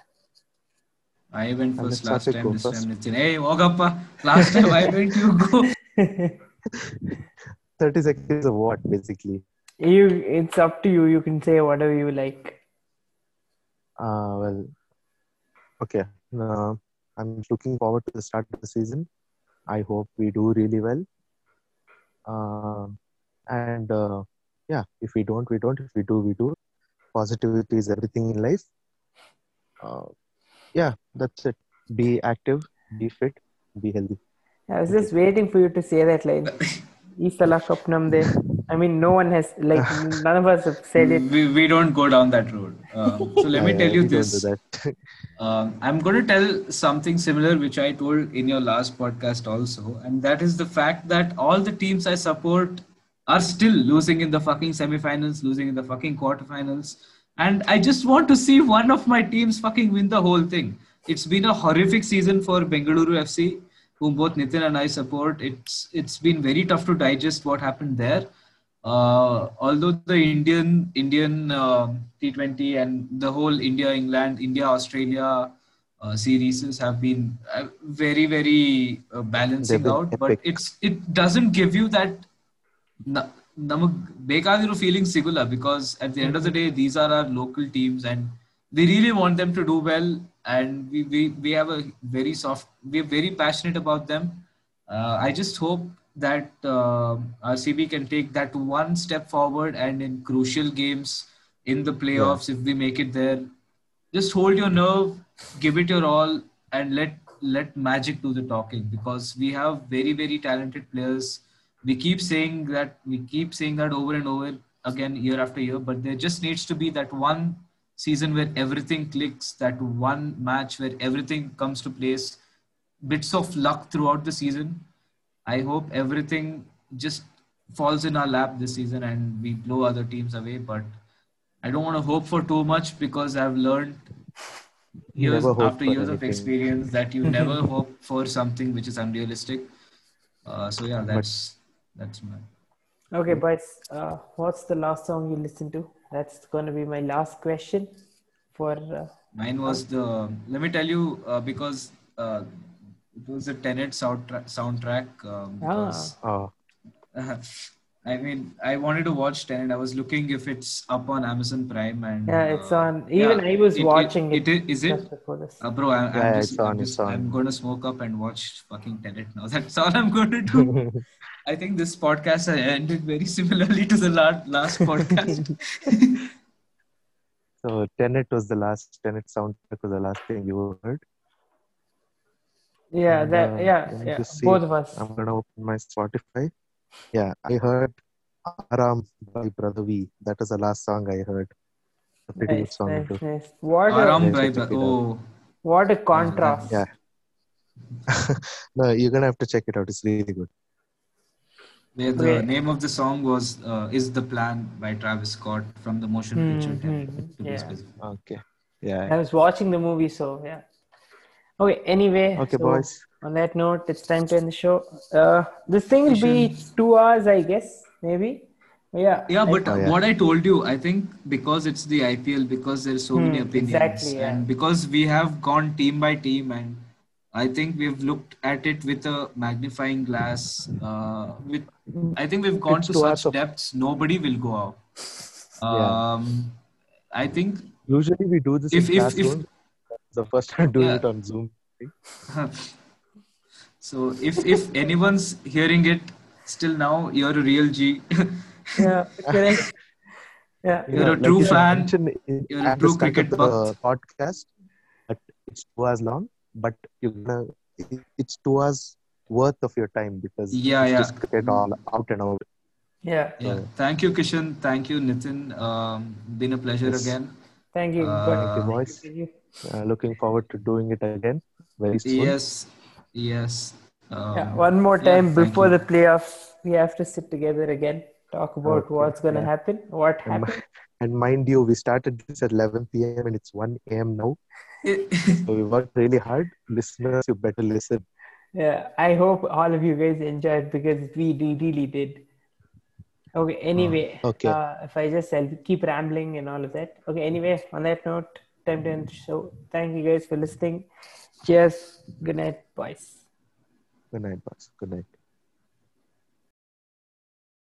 I went I'll first last time. go This first. time, Nitin. Hey, Wagappa. Last time, why didn't you go? 30 seconds of what, basically? You, it's up to you. You can say whatever you like. Uh, well, okay. Uh, I'm looking forward to the start of the season. I hope we do really well. Um and uh, yeah, if we don't, we don't. If we do, we do. Positivity is everything in life. Uh, yeah, that's it. Be active, be fit, be healthy. I was just waiting for you to say that line. Isala Kapnam de. I mean, no one has like none of us have said it. we, we don't go down that road. Um, so let me Yeah, tell you this. Um, I'm going to tell something similar, which I told in your last podcast also, and that is the fact that all the teams I support are still losing in the fucking semifinals, losing in the fucking quarterfinals, and I just want to see one of my teams fucking win the whole thing. It's been a horrific season for Bengaluru FC, whom both Nitin and I support. It's it's been very tough to digest what happened there. Uh, although the Indian Indian uh, T20 and the whole India England India Australia uh, series have been uh, very very uh, balancing out, but it's it doesn't give you that ನಮಗ್ ಬೇಕಾಗಿರೋ feeling ಸಿಗಲ್ಲ because at the end of the day these are are local teams and we really want them to do well and we, we, we have a very soft we're very passionate about them uh, i just hope that uh, RCB can take that one step forward and in crucial games in the playoffs if we make it there just hold your nerve give it your all and let let magic do the talking because we have very very talented players we keep saying that we keep saying that over and over again year after year but there just needs to be that one season where everything clicks that one match where everything comes to place bits of luck throughout the season. I hope everything just falls in our lap this season and we blow other teams away but i don't want to hope for too much because i've learned years after years of experience that you never hope for something which is unrealistic. Uh, so yeah that's that's my Okay, boys. Uh, what's the last song you listened to? That's going to be my last question. For uh, Mine was the. Let me tell you, uh, because uh, it was a Tenet soundtrack. soundtrack um, because, Uh, I mean, I wanted to watch Tenet. I was looking if it's up on Amazon Prime, and yeah, it's uh, on. Even yeah, I was it- it- watching it. it is- is it? just before this. Uh, bro, I, I'm Yeah, just, it's on, I'm, it's on. I'm going to smoke up and watch fucking Tenet now. That's all I'm going to do. I think this podcast ended very similarly to the last, last podcast. so Tenet was the last Tenet soundtrack was the last thing you heard. Yeah, And, that. uh, Yeah, yeah. see. Both of us. I'm gonna open my Spotify. Yeah, I heard Aram by Brother V. That was the last song I heard. A pretty good song. nice, too. nice. What Aram a Yes, Bhai- check it out. oh, what a contrast. Yeah. no, you're gonna have to check it out. It's really good. Where the Okay. name of the song was uh, "Is the Plan" by Travis Scott from the motion Hmm, picture. hmm, to yeah. specific. Okay. Yeah. I was watching the movie, so yeah. Okay. Anyway. Okay, so boys. On that note, it's time to end the show. Uh, this thing will be two hours, I guess, maybe. Yeah. Yeah, I- but Oh, yeah. what I told you, I think because it's the IPL, because there's so many Hmm, opinions, exactly, yeah. and because we have gone team by team, and I think we've looked at it with a magnifying glass. Uh, with I think we've gone It's to such of- depths, nobody will go out. Yeah. Um, I think Usually we do this If- in if- if- the first time doing Yeah. it on Zoom. so. If if anyone's hearing it still now, you're a real G. yeah. Correct. Yeah. You You're know, a true you fan. You're a true cricket the buff. podcast that it's two hours long, but you're gonna it- it's two hours worth of your time because Yeah, it's yeah. just cricket all out and out. Yeah. Yeah. Thank you, Kishan. Thank you, Nitin. Um, been a pleasure Yes. again. Thank you. Uh, Thank you, boys. Thank you. Uh, looking forward to doing it again very soon. Yes, yes. Um, Yeah, one more time thank before you. the playoffs, we have to sit together again, talk about Okay, what's going to yeah. happen, what And, happened. and mind you, we started this at 11 p.m. and it's 1 a.m. now. So we worked really hard. Listeners, you better listen. Yeah, I hope all of you guys enjoyed because we really did. Okay, anyway, Okay. Uh, if I just keep rambling and all of that. Okay, anyway, on that note, time to end the show. Thank you guys for listening. Cheers. Good night, boys. Good night, boss. Good night.